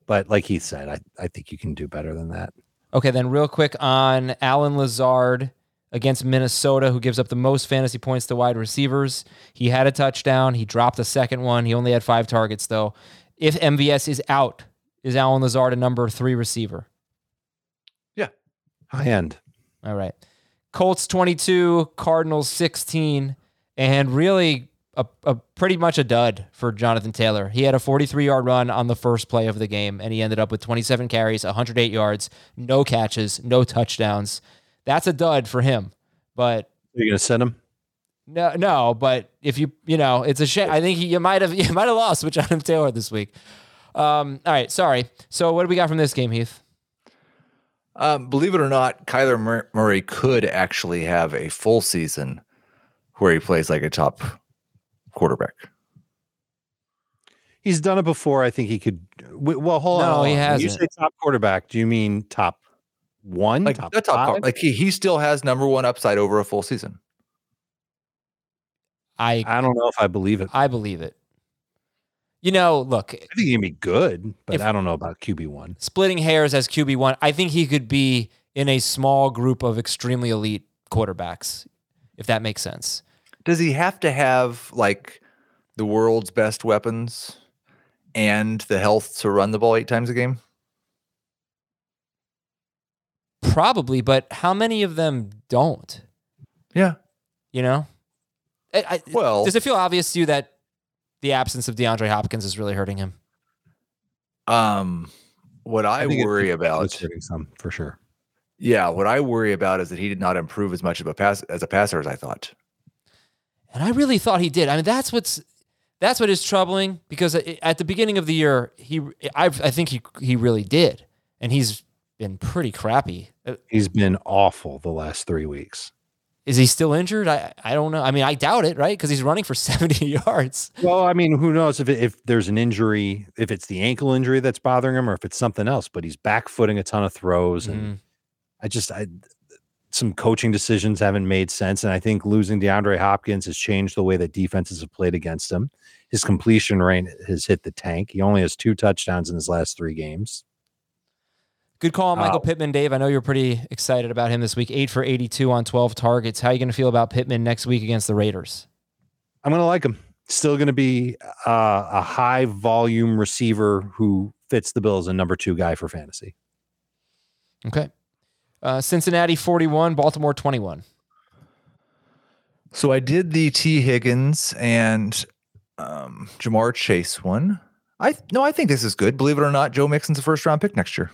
But like he said, I, I think you can do better than that. Okay, then real quick on Allen Lazard against Minnesota, who gives up the most fantasy points to wide receivers. He had a touchdown. He dropped a second one. He only had five targets, though. If MVS is out, is Allen Lazard a number three receiver? Yeah, high end. All right. Colts 22, Cardinals 16, and really a, a pretty much a dud for Jonathan Taylor. He had a 43 yard run on the first play of the game, and he ended up with 27 carries, 108 yards, no catches, no touchdowns. That's a dud for him. But Are you going to send him? No, no. But if you, you know, it's a shame. I think you might have, you might have lost with Jonathan Taylor this week. Um, all right, sorry. So what do we got from this game, Heath? Um, believe it or not, Kyler Murray could actually have a full season where he plays like a top quarterback. He's done it before. I think he could. Well, hold on. No, hold he on. When You say top quarterback. Do you mean top one? Like top the top, five? like he, he still has number one upside over a full season. I, I don't know if I believe it. I I believe it. You know, look, I think he can be good, but If- I don't know about QB one. splitting hairs as QB1, I think he could be in a small group of extremely elite quarterbacks, if that makes sense. Does he have to have like the world's best weapons and the health to run the ball eight times a game? Probably, but how many of them don't? Yeah. You know? I, I, Well- does it feel obvious to you that the absence of DeAndre Hopkins is really hurting him? Um, what I, think it- worry It's about, hurting some for sure. yeah, what I worry about is that he did not improve as much of a pass as a passer as I thought. And I really thought he did. I mean, that's what's that's what is troubling because at the beginning of the year, he I, I think he he really did, and he's been pretty crappy. He's been awful the last three weeks. Is he still injured? I I don't know. I mean, I doubt it, right? Because he's running for seventy yards. Well, I mean, who knows if it, if there's an injury, if it's the ankle injury that's bothering him, or if it's something else. But he's back footing a ton of throws, and Mm. I just I some coaching decisions haven't made sense, and I think losing DeAndre Hopkins has changed the way that defenses have played against him. His completion rate has hit the tank. He only has two touchdowns in his last three games. Good call, on Michael Uh, Pittman, Dave. I know you're pretty excited about him this week. Eight for eighty-two on twelve targets. How are you going to feel about Pittman next week against the Raiders? I'm going to like him. Still going to be uh, a high volume receiver who fits the bill as a number two guy for fantasy. Okay. Uh, Cincinnati forty-one, Baltimore twenty-one. So I did the Tee Higgins and um, Ja'Marr Chase one. I no, I think this is good. Believe it or not, Joe Mixon's a first round pick next year.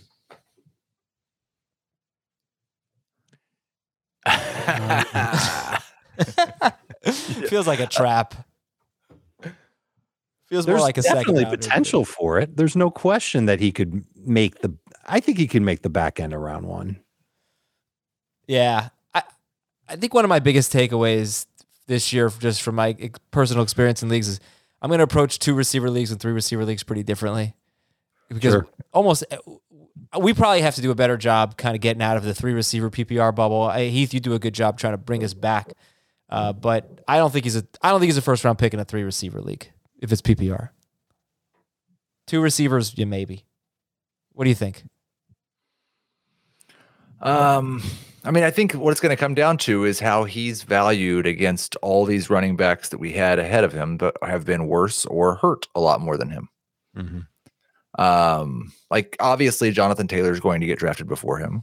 Feels like a trap. Feels more like a second definitely rounder. potential for it. There's no question that he could make the. I think he could make the back end of round one. Yeah. I I think one of my biggest takeaways this year, just from my personal experience in leagues, is I'm going to approach two receiver leagues and three receiver leagues pretty differently. Because Sure. almost, we probably have to do a better job kind of getting out of the three receiver PPR bubble. I, Heath, you do a good job trying to bring us back. Uh, but I don't think he's a I don't think he's a first round pick in a three receiver league if it's PPR. Two receivers, yeah, maybe. What do you think? Um, I mean, I think what it's going to come down to is how he's valued against all these running backs that we had ahead of him, but have been worse or hurt a lot more than him. Um, like obviously Jonathan Taylor is going to get drafted before him,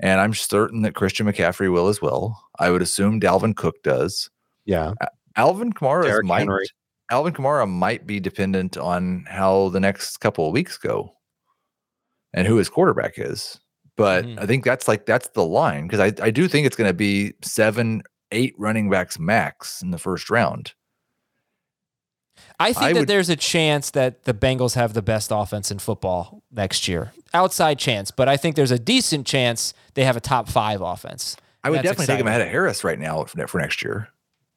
and I'm certain that Christian McCaffrey will as well. I would assume Dalvin Cook does. Yeah. Alvin Kamara might Henry. Alvin Kamara might be dependent on how the next couple of weeks go and who his quarterback is. But Mhm. I think that's like that's the line because I, I do think it's going to be seven, eight running backs max in the first round. I think I that would- there's a chance that the Bengals have the best offense in football next year. Outside chance, but I think there's a decent chance they have a top five offense. I would That's definitely take him exciting. ahead of Harris right now for, for next year.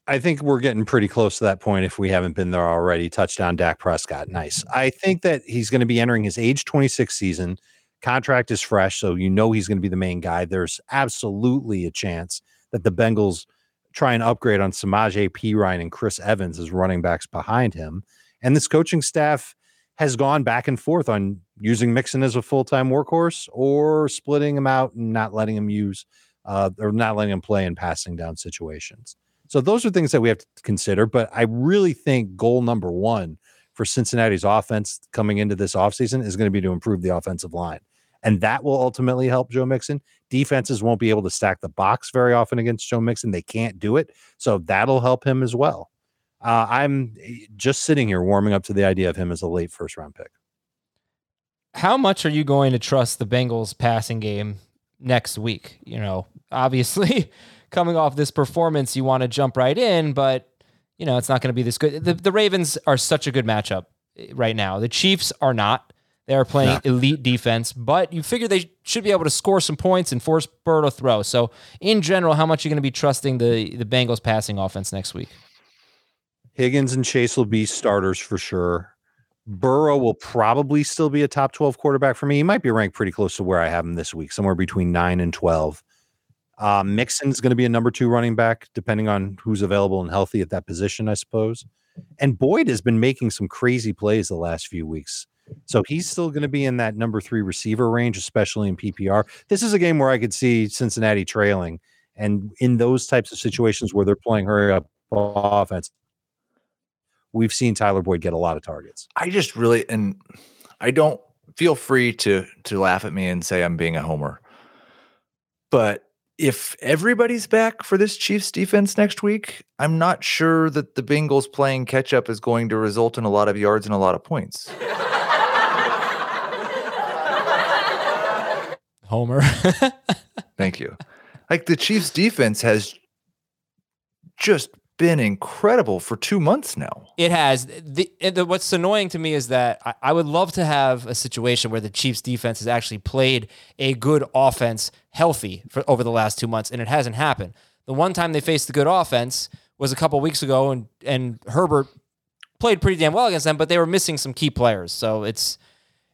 I think we're getting pretty close to that point if we haven't been there already. Touchdown Dak Prescott. Nice. I think that he's going to be entering his age 26 season. Contract is fresh, so you know he's going to be the main guy. There's absolutely a chance that the Bengals try and upgrade on Samaje Perine and Chris Evans as running backs behind him. And this coaching staff has gone back and forth on using Mixon as a full time workhorse or splitting him out and not letting him use uh, or not letting him play in passing down situations. So those are things that we have to consider. But I really think goal number one for Cincinnati's offense coming into this offseason is going to be to improve the offensive line. And that will ultimately help Joe Mixon. Defenses won't be able to stack the box very often against Joe Mixon. They can't do it. So that'll help him as well. Uh, I'm just sitting here warming up to the idea of him as a late first round pick. How much are you going to trust the Bengals passing game next week? You know, obviously, coming off this performance, you want to jump right in, but you know it's not going to be this good. The, the Ravens are such a good matchup eh, right now. The Chiefs are not. They are playing elite defense, but you figure they should be able to score some points and force Burrow to throw. So, in general, how much are you going to be trusting the the Bengals passing offense next week? Higgins and Chase will be starters for sure. Burrow will probably still be a top 12 quarterback for me. He might be ranked pretty close to where I have him this week, somewhere between nine and 12. Uh, Mixon's going to be a number two running back, depending on who's available and healthy at that position, I suppose. And Boyd has been making some crazy plays the last few weeks. So he's still going to be in that number three receiver range, especially in PPR. This is a game where I could see Cincinnati trailing. And in those types of situations where they're playing hurry up offense, we've seen Tyler Boyd get a lot of targets. I just really and I don't feel free to to laugh at me and say I'm being a homer. But if everybody's back for this Chiefs defense next week, I'm not sure that the Bengals playing catch up is going to result in a lot of yards and a lot of points. Homer. Thank you. Like the Chiefs defense has just been incredible for 2 months now. It has. The, the, what's annoying to me is that I, I would love to have a situation where the Chiefs defense has actually played a good offense healthy for over the last two months, and it hasn't happened. The one time they faced a good offense was a couple weeks ago, and and Herbert played pretty damn well against them, but they were missing some key players. So it's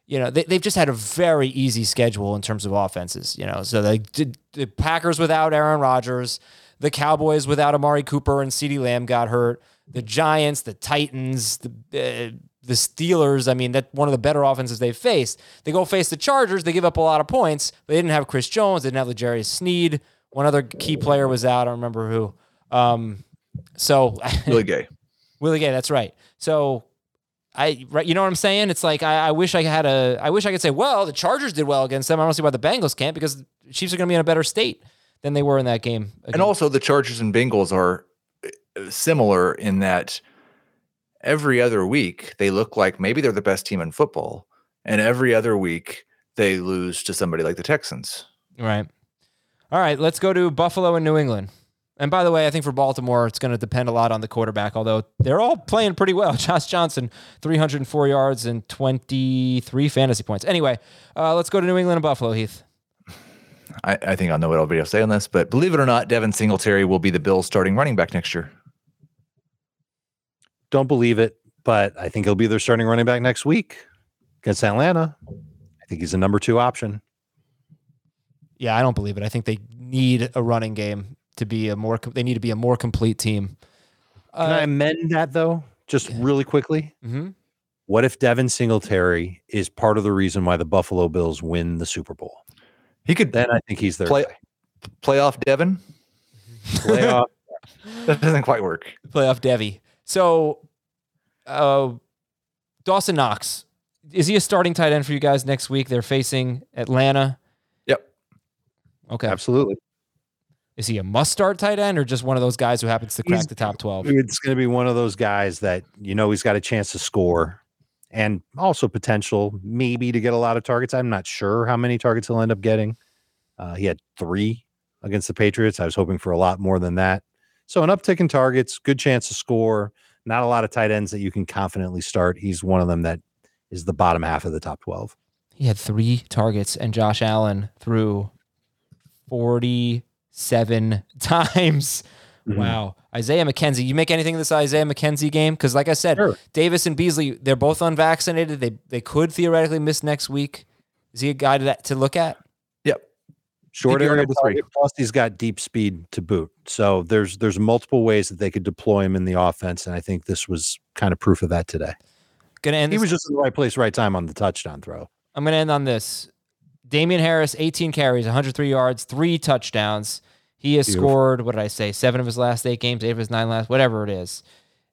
you know they, they've just had a very easy schedule in terms of offenses. You know, so they did the Packers without Aaron Rodgers, the Cowboys without Amari Cooper and CeeDee Lamb got hurt, the Giants, the Titans, the uh, the Steelers. I mean, that one of the better offenses they've faced. They go face the Chargers. They give up a lot of points. They didn't have Chris Jones. They didn't have L'Jarius Sneed. One other key player was out. I don't remember who. Um, so Really gay. Willie Gay, that's right. So I right, you know what I'm saying? It's like I, I wish I had a I wish I could say, well, the Chargers did well against them. I don't see why the Bengals can't because the Chiefs are gonna be in a better state than they were in that game. And also the Chargers and Bengals are uh, similar in that every other week they look like maybe they're the best team in football, and every other week they lose to somebody like the Texans. Right. All right, let's go to Buffalo and New England. And by the way, I think for Baltimore, it's going to depend a lot on the quarterback, although they're all playing pretty well. Josh Johnson, 304 yards and 23 fantasy points. Anyway, uh, let's go to New England and Buffalo, Heath. I, I think I'll know what everybody will say on this, but believe it or not, Devin Singletary will be the Bills' starting running back next year. Don't believe it, but I think he'll be their starting running back next week against Atlanta. I think he's a number two option. Yeah, I don't believe it. I think they need a running game to be a more. They need to be a more complete team. Can I amend that though, just really quickly? mhm. What if Devin Singletary is part of the reason why the Buffalo Bills win the Super Bowl? He could Then I think he's their play guy. Playoff Devin. Playoff. That doesn't quite work. Playoff Devi. So, uh, Dawson Knox is he a starting tight end for you guys next week? They're facing Atlanta. Yep. Okay. Absolutely. Is he a must start tight end or just one of those guys who happens to crack He's- the top 12? It's going to be one of those guys that you know he's got a chance to score and also potential maybe to get a lot of targets. I'm not sure how many targets he'll end up getting. Uh, he had three against the Patriots. I was hoping for a lot more than that. So an uptick in targets, good chance to score. Not a lot of tight ends that you can confidently start. He's one of them that is the bottom half of the top 12. He had three targets, and Josh Allen threw 47 times. Mhm. Wow. Isaiah McKenzie. You make anything of this Isaiah McKenzie game? Because, like I said, Sure. Davis and Beasley, they're both unvaccinated. They they could theoretically miss next week. Is he a guy to, to look at? Yep. Short PPR area number three. target, plus he's got deep speed to boot. So there's there's multiple ways that they could deploy him in the offense, and I think this was kind of proof of that today. Gonna end He this was just in the right place, right time on the touchdown throw. I'm going to end on this. Damien Harris, 18 carries, 103 yards, three touchdowns. He has Beautiful. scored, what did I say, seven of his last eight games, eight of his nine last, whatever it is.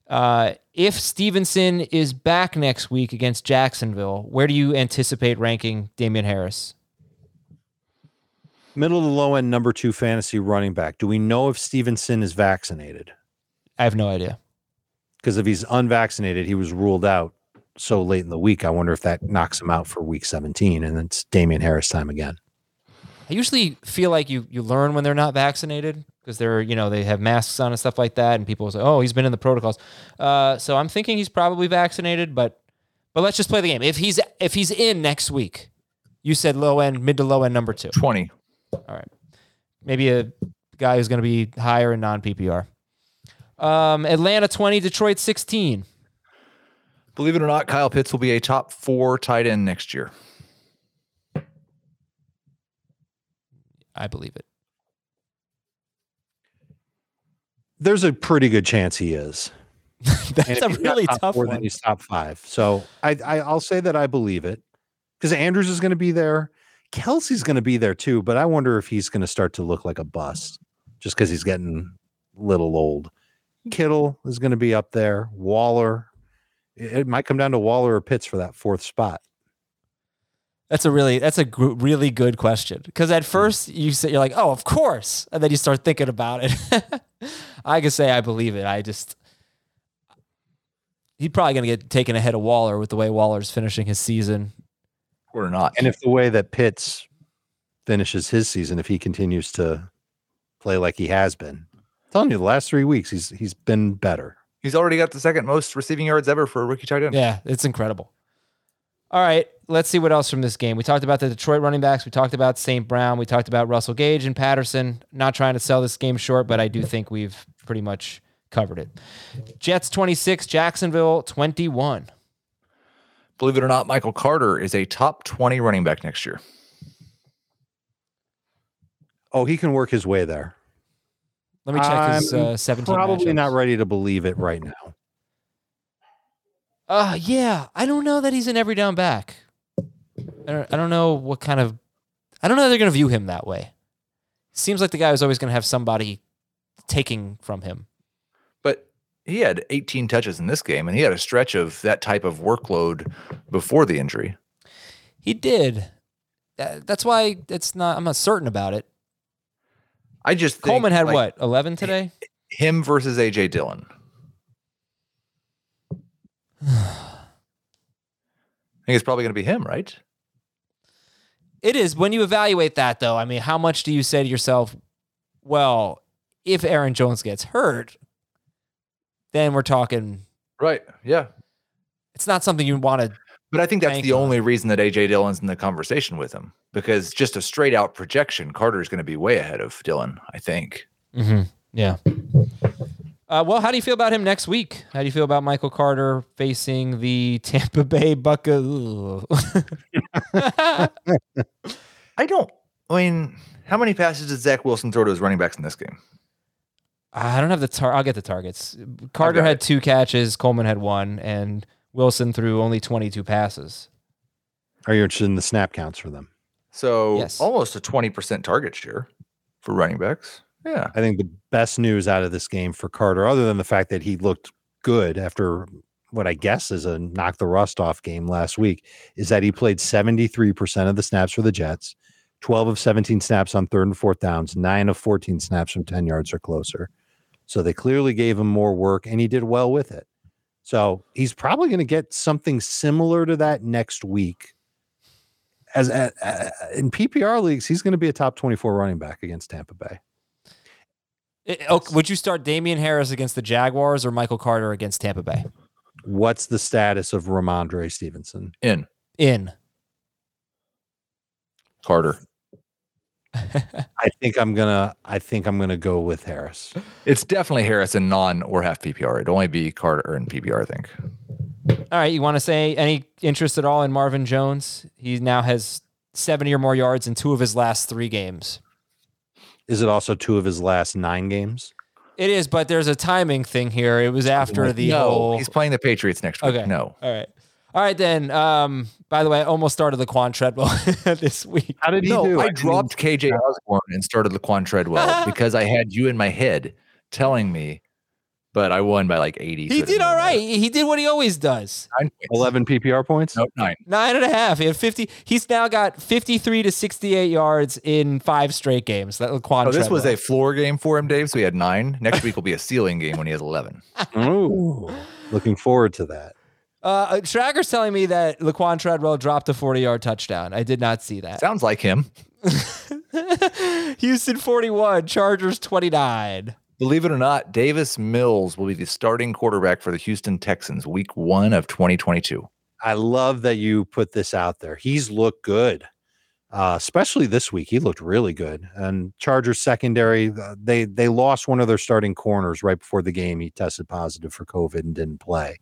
Uh, if Stevenson is back next week against Jacksonville, where do you anticipate ranking Damien Harris? Middle to low end number two fantasy running back. Do we know if Stevenson is vaccinated? I have no idea. Because if he's unvaccinated, he was ruled out so late in the week. I wonder if that knocks him out for week 17, and it's Damien Harris time again. I usually feel like you you learn when they're not vaccinated because they're you know they have masks on and stuff like that, and people say, "Oh, he's been in the protocols." Uh, so I'm thinking he's probably vaccinated, but but let's just play the game. If he's if he's in next week, you said low end, mid to low end number two. 20. All right, maybe a guy who's going to be higher in non PPR. Um, Atlanta 20, Detroit 16. Believe it or not, Kyle Pitts will be a top four tight end next year. I believe it. There's a pretty good chance he is. That's a really top tough four, Then one. he's top five. So I, I I'll say that I believe it because Andrews is going to be there. Kelsey's going to be there too, but I wonder if he's going to start to look like a bust just because he's getting a little old. Kittle is going to be up there. Waller. It, it might come down to Waller or Pitts for that fourth spot. That's a really that's a gr- really good question because at hmm. first you say you're like, oh, of course, and then you start thinking about it. I can say I believe it. I just he's probably gonna get taken ahead of Waller with the way Waller's finishing his season. Or not. And if the way that Pitts finishes his season, if he continues to play like he has been, I'm telling you, the last three weeks he's he's been better. He's already got the second most receiving yards ever for a rookie tight end. Yeah, it's incredible. All right, let's see what else from this game. We talked about the Detroit running backs. We talked about St. Brown. We talked about Russell Gage and Patterson. Not trying to sell this game short, but I do think we've pretty much covered it. Jets 26, Jacksonville 21. Believe it or not, Michael Carter is a top 20 running back next year. Oh, he can work his way there. Let me check his I'm uh, 17. Probably matchups. not ready to believe it right now. Uh, yeah, I don't know that he's an every down back. I don't, I don't know what kind of. I don't know they're going to view him that way. Seems like the guy who's always going to have somebody taking from him. But he had 18 touches in this game, and he had a stretch of that type of workload before the injury. He did. That's why it's not. I'm not certain about it. I just think, Coleman had like, what 11 today. Him versus AJ Dillon. I think it's probably going to be him, right? It is when you evaluate that, though. I mean, how much do you say to yourself, well, if Aaron Jones gets hurt, then we're talking. Right. Yeah. It's not something you want to. But I think that's the on. only reason that AJ Dillon's in the conversation with him because just a straight out projection, Carter is going to be way ahead of Dillon, I think. Yeah. Uh, well, how do you feel about him next week? How do you feel about Michael Carter facing the Tampa Bay Buccaneers? I don't, I mean, how many passes did Zach Wilson throw to his running backs in this game? I don't have the tar. I'll get the targets. Carter had it. two catches. Coleman had one, and Wilson threw only 22 passes. Are you interested in the snap counts for them? So Yes. almost a 20% target share. for running backs. Yeah. I think the best news out of this game for Carter, other than the fact that he looked good after what I guess is a knock the rust off game last week, is that he played 73% of the snaps for the Jets, 12 of 17 snaps on third and fourth downs, nine of 14 snaps from 10 yards or closer. So they clearly gave him more work and he did well with it. So he's probably going to get something similar to that next week. As in PPR leagues, he's going to be a top 24 running back against Tampa Bay. Eh, eh, it- oh, would you start Damien Harris against the Jaguars or Michael Carter against Tampa Bay? What's the status of Rhamondre Stevenson? In In. Carter. I think I'm gonna. I think I'm gonna go with Harris. It's definitely Harris in non or half PPR. It'd only be Carter in PPR, I think. All right. You want to say any interest at all in Marvin Jones? He now has 70 or more yards in two of his last three games. Is it also two of his last nine games? It is, but there's a timing thing here. It was after the no, whole. he's playing the Patriots next week. Okay. No. All right. All right then. Um, by the way, I almost started the Quan Treadwell this week. How did he No, do? I mean, dropped KJ Osborn and started the Laquon Treadwell because I had you in my head telling me, but I won by like 80. He it did didn't matter. He did what he always does. Nine eleven PPR points. Nope, nine. Nine and a half. He had 50. He's now got 53 to 68 yards in five straight games. That Laquon Oh, this was a floor game for him, Dave. So he had nine. Next week will be a ceiling game when he has 11. Ooh, looking forward to that. Uh, Trager's telling me that Laquon Treadwell dropped a 40 yard touchdown. I did not see that. Sounds like him. Houston 41, Chargers 29. Believe it or not, Davis Mills will be the starting quarterback for the Houston Texans week one of 2022. I love that you put this out there. He's looked good, uh, especially this week. He looked really good. And Chargers secondary, uh, they they lost one of their starting corners right before the game. He tested positive for COVID and didn't play.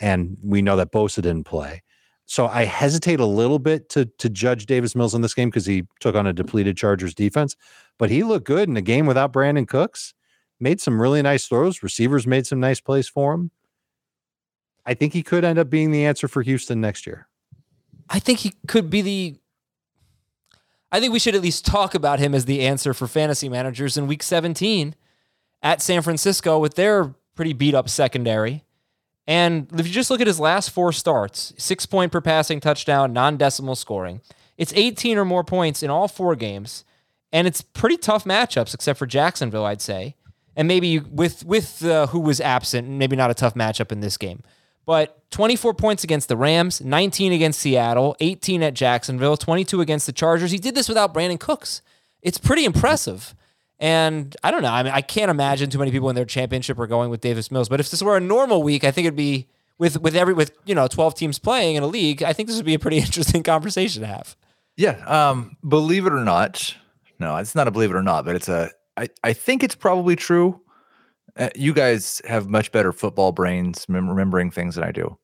And we know that Bosa didn't play. So I hesitate a little bit to to judge Davis Mills in this game because he took on a depleted Chargers defense, but he looked good in a game without Brandin Cooks. Made some really nice throws. Receivers made some nice plays for him. I think he could end up being the answer for Houston next year. I think he could be the. I think we should at least talk about him as the answer for fantasy managers in week 17 at San Francisco with their pretty beat up secondary. And if you just look at his last four starts, six point per passing touchdown, non decimal scoring, it's 18 or more points in all four games. And it's pretty tough matchups, except for Jacksonville, I'd say. And maybe with with uh, who was absent, maybe not a tough matchup in this game. But 24 points against the Rams, 19 against Seattle, 18 at Jacksonville, 22 against the Chargers. He did this without Brandin Cooks. It's pretty impressive. And I don't know. I mean, I can't imagine too many people in their championship are going with Davis Mills. But if this were a normal week, I think it'd be with with every with you know 12 teams playing in a league. I think this would be a pretty interesting conversation to have. Yeah. Um, believe it or not, no, it's not a believe it or not, but it's a. I, I think it's probably true. Uh, you guys have much better football brains mem- remembering things than I do.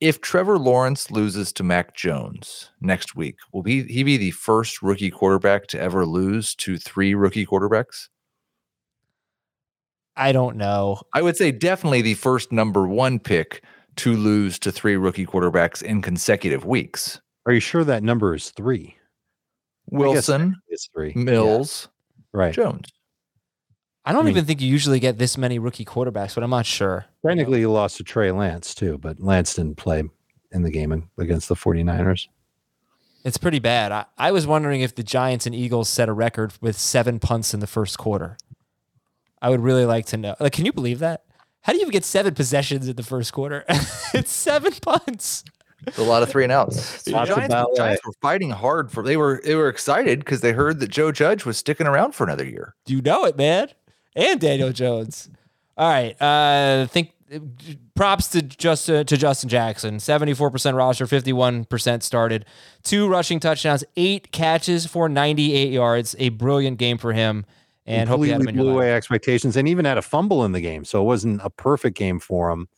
If Trevor Lawrence loses to Mac Jones next week, will be he be the first rookie quarterback to ever lose to three rookie quarterbacks? I don't know. I would say definitely the first number one pick to lose to three rookie quarterbacks in consecutive weeks. Are you sure that number is three? Wilson, It's three. Yeah, Mills, right. Jones. I don't I mean- even think you usually get this many rookie quarterbacks, but I'm not sure. Technically, you lost to Trey Lance too, but Lance didn't play in the game in- against the 49ers. It's pretty bad. I, I was wondering if the Giants and Eagles set a record with seven punts in the first quarter. I would really like to know. Like, can you believe that? How do you even get seven possessions in the first quarter? it's seven punts. It's a lot of three and outs. The Giants, the. Giants were fighting hard for they were they were excited because they heard that Joe Judge was sticking around for another year. Do you know it, man. And Daniel Jones. All right. Uh, think props to Justin to Justin Jackson. Seventy four percent roster, fifty one percent started. Two rushing touchdowns, eight catches for ninety eight yards. A brilliant game for him. And hope you have him completely in blew away expectations and even had a fumble in the game. So it wasn't a perfect game for him.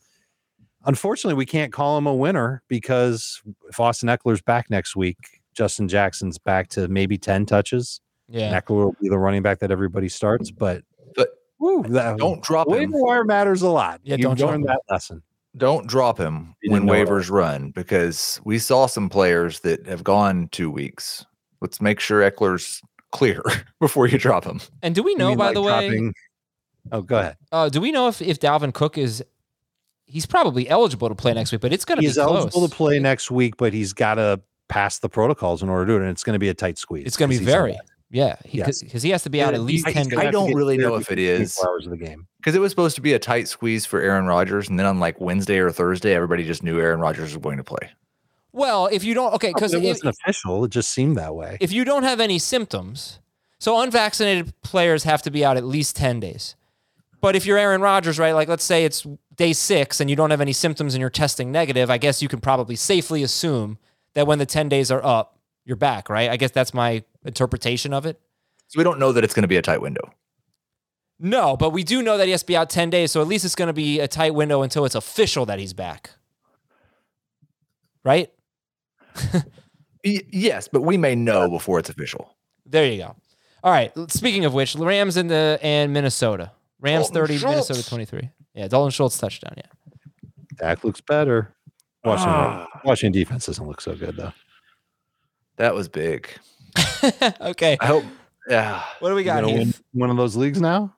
Unfortunately, we can't call him a winner because if Austin Ekeler's back next week, Justin Jackson's back to maybe 10 touches. Yeah. Ekeler will be the running back that everybody starts. But, But woo, that, don't drop waiver him. wire matters a lot. Yeah, You've don't drop learned him. that lesson. Don't drop him when didn't it. waivers run because we saw some players that have gone two weeks. Let's make sure Ekeler's clear before you drop him. And do we know, mean, by like, the way, dropping- Oh, go ahead. uh, do we know if, if Dalvin Cook is, he's probably eligible to play next week, but it's going to be He's close. eligible to play next week, but he's got to pass the protocols in order to do it, and it's going to be a tight squeeze. It's going to be very, out. Yeah, because Yes. he has to be out at least I- 10 I days. Have don't really know if it is for is. 24 hours of the game. Because it was supposed to be a tight squeeze for Aaron Rodgers, and then on like Wednesday or Thursday, everybody just knew Aaron Rodgers was going to play. Well, if you don't, okay, because it wasn't official. It just seemed that way. if you don't have any symptoms, so unvaccinated players have to be out at least 10 days. But if you're Aaron Rodgers, right, like let's say it's day six and you don't have any symptoms and you're testing negative, I guess you can probably safely assume that when the 10 days are up, you're back, right? I guess that's my interpretation of it. So we don't know that it's going to be a tight window. No, but we do know that he has to be out 10 days. So at least it's going to be a tight window until it's official that he's back. Right? Y- yes, but we may know before it's official. There you go. All right. Speaking of which, Rams in the and Minnesota. Rams Dalton 30, Minnesota 23. Yeah, Dalton Schultz touchdown. Yeah. Dak looks better. Washington, Ah. Washington defense doesn't look so good though. That was big. okay. I hope. Yeah. What do we got gonna win one of those leagues now?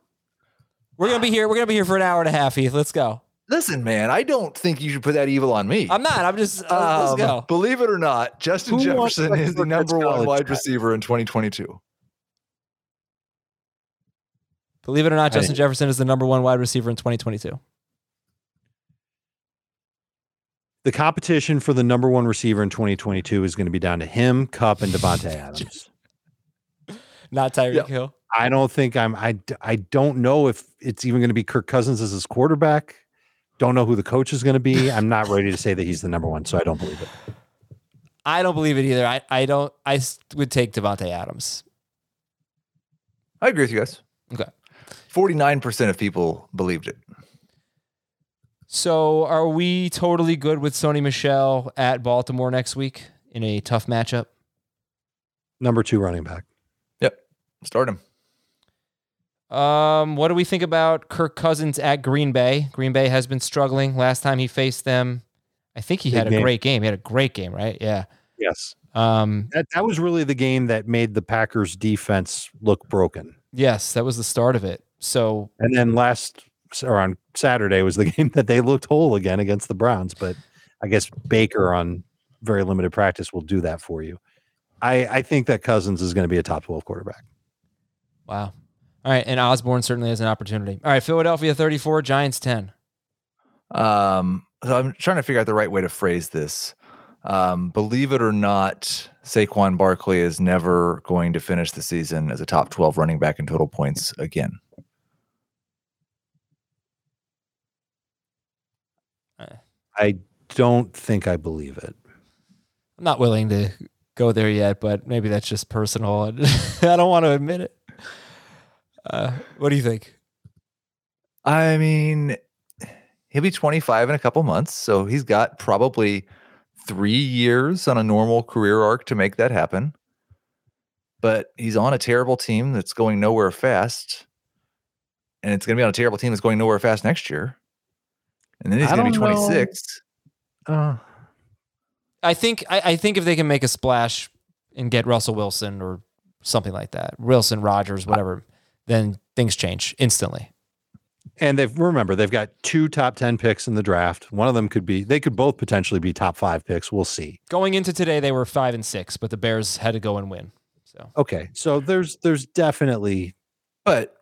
We're gonna be here. We're gonna be here for an hour and a half, Heath. Let's go. Listen, man, I don't think you should put that evil on me. I'm not. I'm just. uh, let's Um, go. Believe it or not, Justin Who Jefferson is the number one wide guy? receiver in 2022. Believe it or not, I- Justin Jefferson is the number one wide receiver in 2022. The competition for the number one receiver in 2022 is going to be down to him, Kupp, and Davante Adams. Not Tyreek Yeah. Hill. I don't think I'm. I I don't know if it's even going to be Kirk Cousins as his quarterback. Don't know who the coach is going to be. I'm not ready to say that he's the number one, so I don't believe it. I don't believe it either. I, I don't. I would take Davante Adams. I agree with you guys. Okay. 49% of people believed it. So, are we totally good with Sony Michel at Baltimore next week in a tough matchup? Number two running back. Yep. Start him. Um, what do we think about Kirk Cousins at Green Bay? Green Bay has been struggling. Last time he faced them, I think he Big had a game. great game. He had a great game, right? Yeah. Yes, Um, that that was really the game that made the Packers defense look broken. yes, that was the start of it. So, And then last or on Saturday was the game that they looked whole again against the Browns. But I guess Baker on very limited practice will do that for you. I, I think that Cousins is going to be a top 12 quarterback. wow. All right, and Osborn certainly has an opportunity. All right, Philadelphia 34, Giants 10. Um, so I'm trying to figure out the right way to phrase this. Um, believe it or not, Saquon Barkley is never going to finish the season as a top 12 running back in total points again. I don't think I believe it. I'm not willing to go there yet, but maybe that's just personal. I don't want to admit it. Uh, what do you think? I mean, he'll be 25 in a couple months, so he's got probably three years on a normal career arc to make that happen. But he's on a terrible team that's going nowhere fast, and it's going to be on a terrible team that's going nowhere fast next year. And then he's I going to be don't know. 26. Uh, I think I, I think if they can make a splash and get Russell Wilson or something like that, Wilson, Rodgers, whatever, then things change instantly. and they've remember they've got two top 10 picks in the draft. One of them could be they could both potentially be top five picks. We'll see. Going into today, they were five and six, but the Bears had to go and win. So Okay. So there's there's definitely But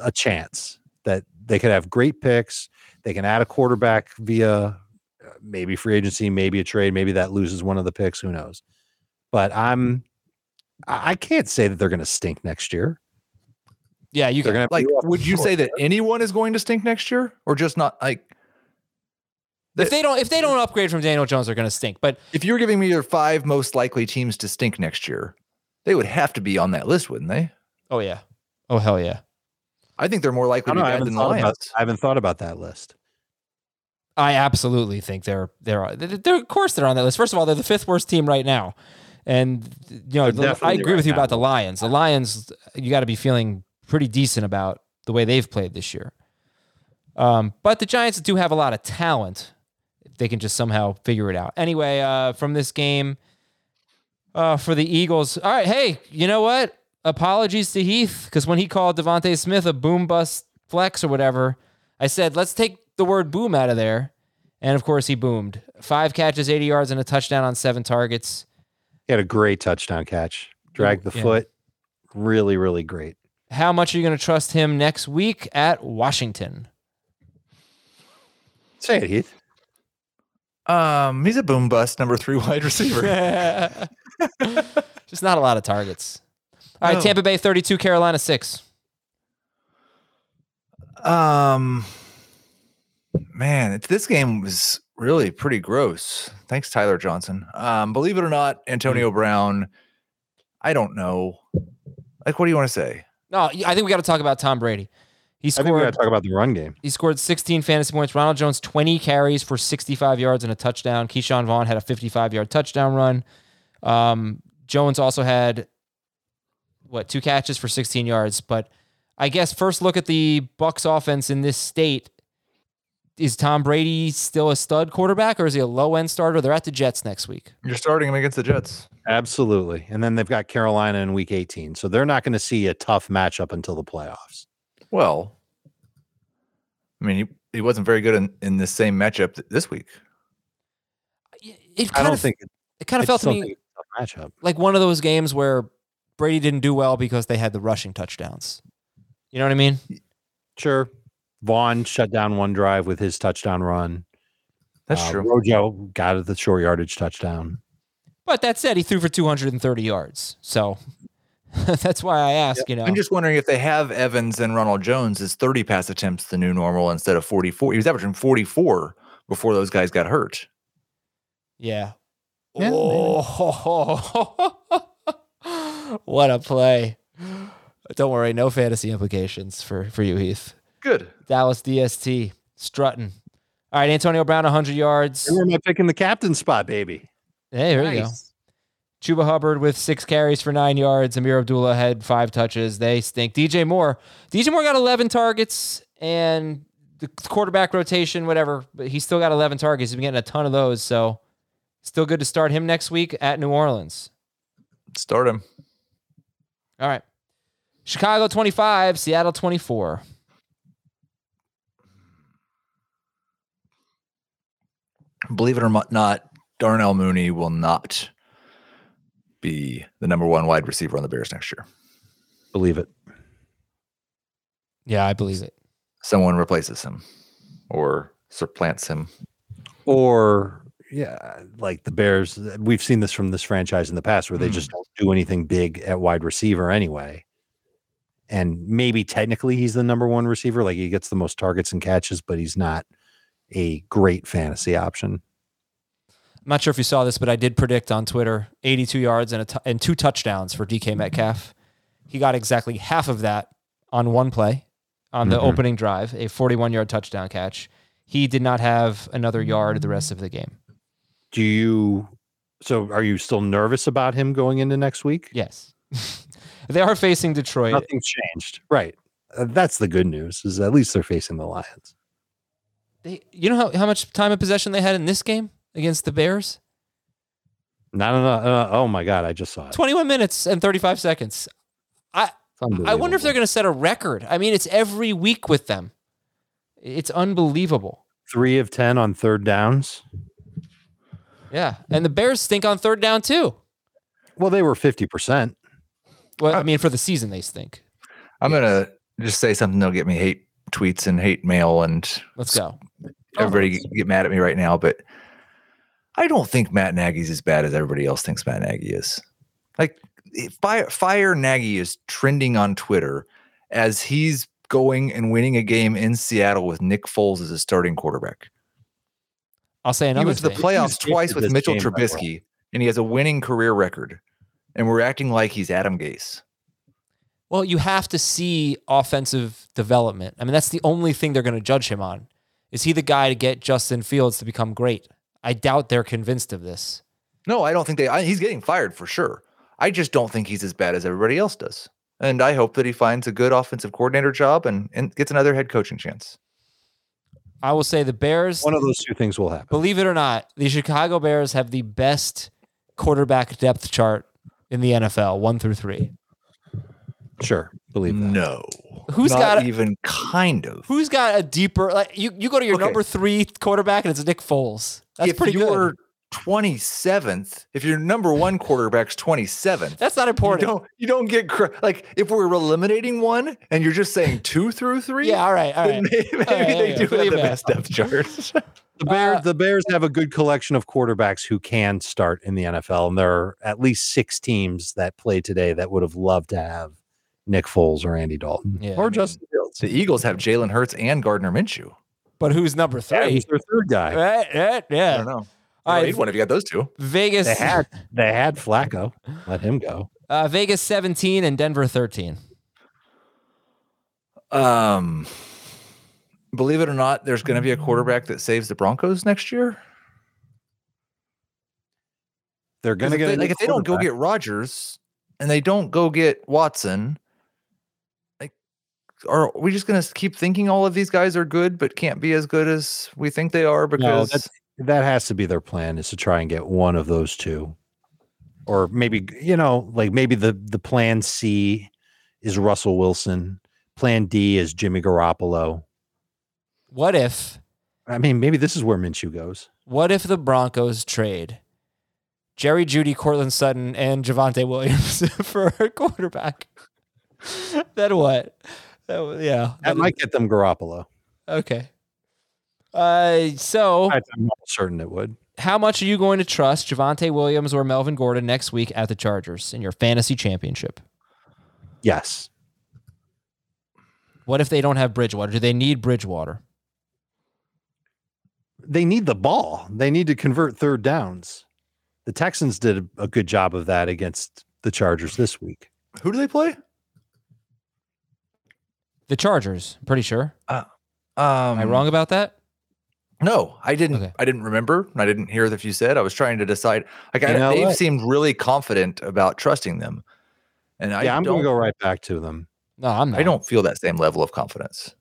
a chance that they could have great picks. They can add a quarterback via uh, maybe free agency, maybe a trade, maybe that loses one of the picks. Who knows? But I'm I can't say that they're going to stink next year. yeah, you They're can. like, would you say that anyone is going to stink next year, or just not like? If they don't if they don't upgrade from Daniel Jones, they're going to stink. But If you're giving me your five most likely teams to stink next year, they would have to be on that list, wouldn't they? oh yeah, oh hell yeah. I think they're more likely I, to be know, bad haven't than the thought Lions. about I haven't thought about that list. I absolutely think they're they're they're of course they're on that list. First of all, they're the fifth worst team right now, and you know They're I agree right with you now. about the Lions. The Lions, you got to be feeling pretty decent about the way they've played this year. Um, but the Giants do have a lot of talent. They can just somehow figure it out. Anyway, uh, from this game, uh, for the Eagles. All right, hey, you know what? Apologies to Heath because when he called DeVonta Smith a boom bust flex or whatever, I said let's take the word boom out of there, and of course he boomed. Five catches, 80 yards, and a touchdown on seven targets. He had a great touchdown catch. Dragged the Yeah. foot. Really, really great. How much are you going to trust him next week at Washington? Say it, Heath. Um, he's a boom bust number three wide receiver. Just not a lot of targets. All right, No. Tampa Bay 32, Carolina 6. Um, man, it- this game was really pretty gross. Thanks, Tyler Johnson. Um, believe it or not, Antonio Brown. I don't know. Like, what do you want to say? No, I think we got to talk about Tom Brady. He I think we got scored to talk about the run game. he scored 16 fantasy points. Ronald Jones 20 carries for 65 yards and a touchdown. Ke'Shawn Vaughn had a 55 yard touchdown run. Um, Jones also had what two catches for 16 yards. But I guess first look at the Bucs offense in this state. Is Tom Brady still a stud quarterback or is he a low end starter? They're at the Jets next week. You're starting him against the Jets. Absolutely. And then they've got Carolina in week 18. So they're not going to see a tough matchup until the playoffs. Well, I mean, he, he wasn't very good in, in the same matchup th- this week. It I kind don't of think it kind I of felt to me think it's a tough matchup. like one of those games where Brady didn't do well because they had the rushing touchdowns. You know what I mean? Sure. Vaughn shut down one drive with his touchdown run. That's Uh, true. Rojo got the short yardage touchdown. But that said, he threw for 230 yards. So that's why I ask, you know. I'm just wondering if they have Evans and Ronald Jones is 30 pass attempts the new normal instead of 44. He was averaging 44 before those guys got hurt. yeah. Yeah. Oh, what a play. Don't worry, no fantasy implications for, for you, Heath. Good. Dallas DST, strutting. All right, Antonio Brown, 100 yards. Where am I picking the captain spot, baby? Hey, there you go. Chuba Hubbard with six carries for nine yards. Ameer Abdullah had five touches. They stink. DJ Moore. DJ Moore got 11 targets and the quarterback rotation, whatever, but he still got 11 targets. He's been getting a ton of those. So still good to start him next week at New Orleans. Start him. All right. Chicago 25, Seattle 24. Believe it or not, Darnell Mooney will not be the number one wide receiver on the Bears next year. Believe it. Yeah, I believe it. Someone replaces him or supplants him. Or yeah, like the Bears. We've seen this from this franchise in the past where they just don't do anything big at wide receiver anyway. And maybe technically he's the number one receiver, like he gets the most targets and catches, but he's not a great fantasy option. I'm not sure if you saw this, but I did predict on Twitter 82 yards and, a t- and two touchdowns for DK Metcalf. He got exactly half of that on one play on the Mhm. opening drive, a 41 yard touchdown catch. He did not have another yard the rest of the game. Do you? So are you still nervous about him going into next week? Yes. they are facing Detroit. Nothing's changed, right? Uh, that's the good news. Is at least they're facing the Lions. They, you know how, how much time of possession they had in this game against the Bears? Not enough. Uh, oh my god, I just saw it. 21 minutes and 35 seconds. I, I wonder if they're going to set a record. I mean, it's every week with them. It's unbelievable. three of ten on third downs. Yeah. And the Bears stink on third down too. Well, they were fifty percent. Well, I mean, for the season, they stink. I'm going to just say something that'll get me hate tweets and hate mail and Let's go. everybody oh. get mad at me right now, but I don't think Matt Nagy's as bad as everybody else thinks Matt Nagy is. Like fire fire Nagy is trending on Twitter as he's going and winning a game in Seattle with Nick Foles as a starting quarterback. I'll say He another went to the playoffs twice with Mitchell game, by the. Trubisky, and he has a winning career record. And we're acting like he's Adam Gase. Well, you have to see offensive development. I mean, that's the only thing they're going to judge him on. Is he the guy to get Justin Fields to become great? I doubt they're convinced of this. No, I don't think they. I, he's getting fired for sure. I just don't think he's as bad as everybody else does. And I hope that he finds a good offensive coordinator job and, and gets another head coaching chance. I will say the Bears, One of those two things will happen. believe it or not, the Chicago Bears have the best quarterback depth chart in the NFL, one through three. Sure, believe that. No. Who's Not got a- even kind of? Who's got a deeper like you? You go to your Okay. number three quarterback and it's Nick Foles. That's if pretty you're good. 27th, if your number one quarterback's 27th, That's not you important. don't you don't get cre- like if we're eliminating one and you're just saying two through three. Yeah, all right, all then right. Maybe, maybe All right, they yeah, do yeah, have the yeah. best depth chart. The Bears, Uh, the Bears have a good collection of quarterbacks who can start in the NFL, and there are at least six teams that play today that would have loved to have Nick Foles or Andy Dalton Yeah, I or mean- Justin Fields. the Eagles have Jalen Hurts and Gardner Minshew. But who's number Yeah, three? he's their third guy. Right, right, I yeah. don't know. All All right, right, one if you got those two. Vegas. They had they had Flacco. Let him go. uh, Vegas 17 and Denver 13. Um, believe it or not, there's going to be a quarterback that saves the Broncos next year. They're gonna get they, like if they don't go get Rodgers and they don't go get Watson, like are we just going to keep thinking all of these guys are good but can't be as good as we think they are because that's- that has to be their plan is to try and get one of those two or maybe you know like maybe the the plan c is russell wilson plan d is jimmy garoppolo What if i mean maybe this is where minshew goes what if the Broncos trade Jerry Jeudy, Courtland Sutton, and Javonte Williams for a quarterback? then what? That, yeah. that that- might get them garoppolo okay. Uh, so i'm almost certain it would how much are you going to trust Javonte Williams or Melvin Gordon next week at the Chargers in your fantasy championship? yes What if they don't have Bridgewater? Do they need Bridgewater? they need the ball they need to convert third downs the texans did a, a good job of that against the chargers this week who do they play? The Chargers, pretty sure. Um, Am I wrong about that? No, I didn't. Okay. I didn't remember. I didn't hear if you said. I was trying to decide. Like I, You know they've what? seemed really confident about trusting them, and I yeah i'm gonna go right back to them No, I'm not. I don't feel that same level of confidence.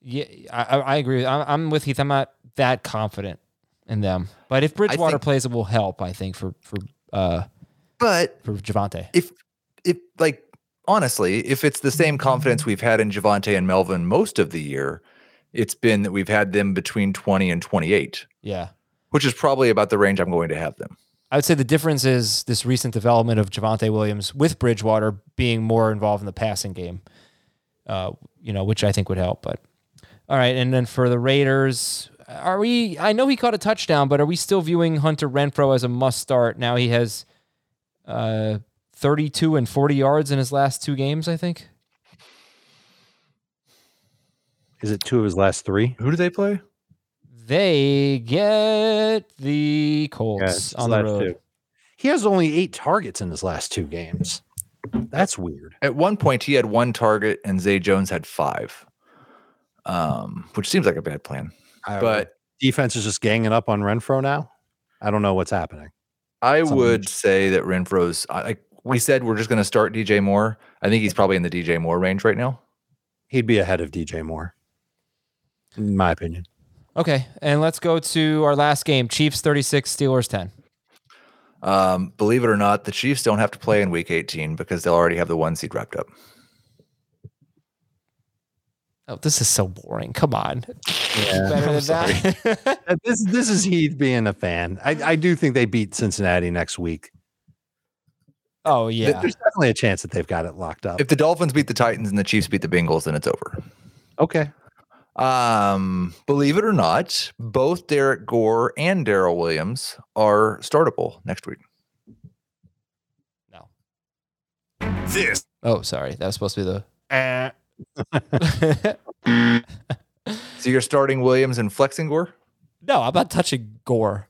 Yeah, I, I I agree. I'm, I'm with Heath. I'm not that confident in them. But if Bridgewater think- plays, it will help. I think for for uh But for Javonte. if if like honestly, if it's the same confidence we've had in Javonte and Melvin most of the year, it's been that we've had them between 20 and 28, Yeah, which is probably about the range I'm going to have them. I would say the difference is this recent development of Javonte Williams with Bridgewater being more involved in the passing game. Uh, you know, which I think would help. But all right, and then for the Raiders, are we? I know he caught a touchdown, but are we still viewing Hunter Renfrow as a must start? Now he has uh, 32 and 40 yards in his last two games. I think. Is it two of his last three Who do they play? They get the Colts it's his on the last road. two. He has only eight targets in his last two games. That's weird. At one point, he had one target and Zay Jones had five, um, which seems like a bad plan. But defense is just ganging up on Renfrow now. I don't know what's happening. I Something would say that Renfrow's I- like we said, we're just going to start DJ Moore. I think he's probably in the DJ Moore range right now. He'd be ahead of DJ Moore, in my opinion. Okay, and let's go to our last game: Chiefs 36, Steelers 10. Um, believe it or not, the Chiefs don't have to play in Week 18 because they'll already have the one seed wrapped up. Oh, this is so boring. Come on. Yeah. Better than that. Uh, This this is Heath being a fan. I, I do think they beat Cincinnati next week. oh yeah. There's definitely a chance that they've got it locked up. If the Dolphins beat the Titans and the Chiefs beat the Bengals, then it's over. okay. Um, believe it or not, both Derrick Gore and Darrel Williams are startable next week. No. This Oh, sorry. That was supposed to be the. eh. So you're starting Williams and flexing Gore? no, I'm not touching Gore.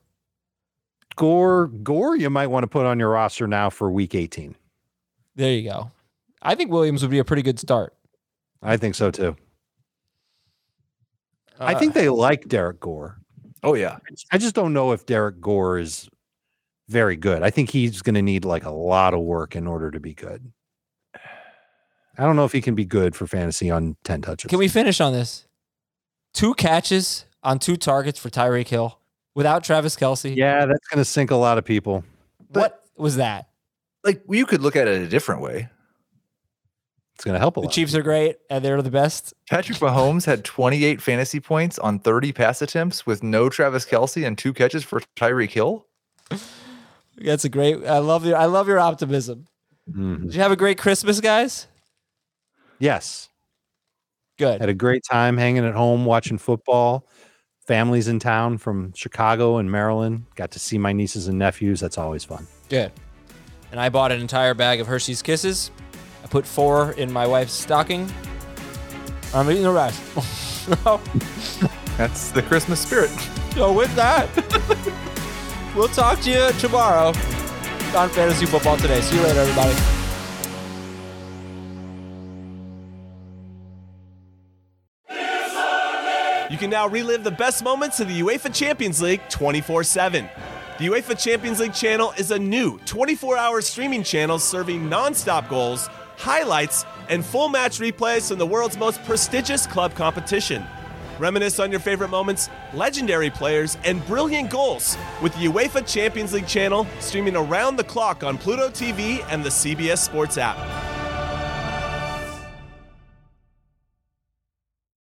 Gore Gore you might want to put on your roster now for week 18. There you go. I think Williams would be a pretty good start. I think so too. I Uh, think they like Derrick Gore. Oh yeah. I just don't know if Derrick Gore is very good. I think he's going to need like a lot of work in order to be good. I don't know if he can be good for fantasy on 10 touches. Can we finish on this? Two catches on two targets for Tyreek Hill without Travis Kelce. Yeah, that's going to sink a lot of people. What was that? Like you could look at it a different way. It's going to help a lot. The. Chiefs are great and they're the best. Patrick Mahomes had 28 fantasy points on 30 pass attempts with no Travis Kelce and two catches for Tyreek Hill. That's a great. I love your. I love your optimism. Mhm. Did you have a great Christmas, guys? Yes, Good. had a great time hanging at home watching football. Families in town from Chicago and Maryland. Got to see my nieces and nephews. That's always fun. Good. And I bought an entire bag of Hershey's Kisses. I put four in my wife's stocking. I'm eating the rest. so, That's the Christmas spirit. so with that, we'll talk to you tomorrow on Fantasy Football Today. See you later, everybody. You can now relive the best moments of the UEFA Champions League 24 7. The UEFA Champions League channel is a new 24 hour streaming channel serving non stop goals, highlights, and full match replays from the world's most prestigious club competition. Reminisce on your favorite moments, legendary players, and brilliant goals with the UEFA Champions League channel streaming around the clock on Pluto TV and the CBS Sports app.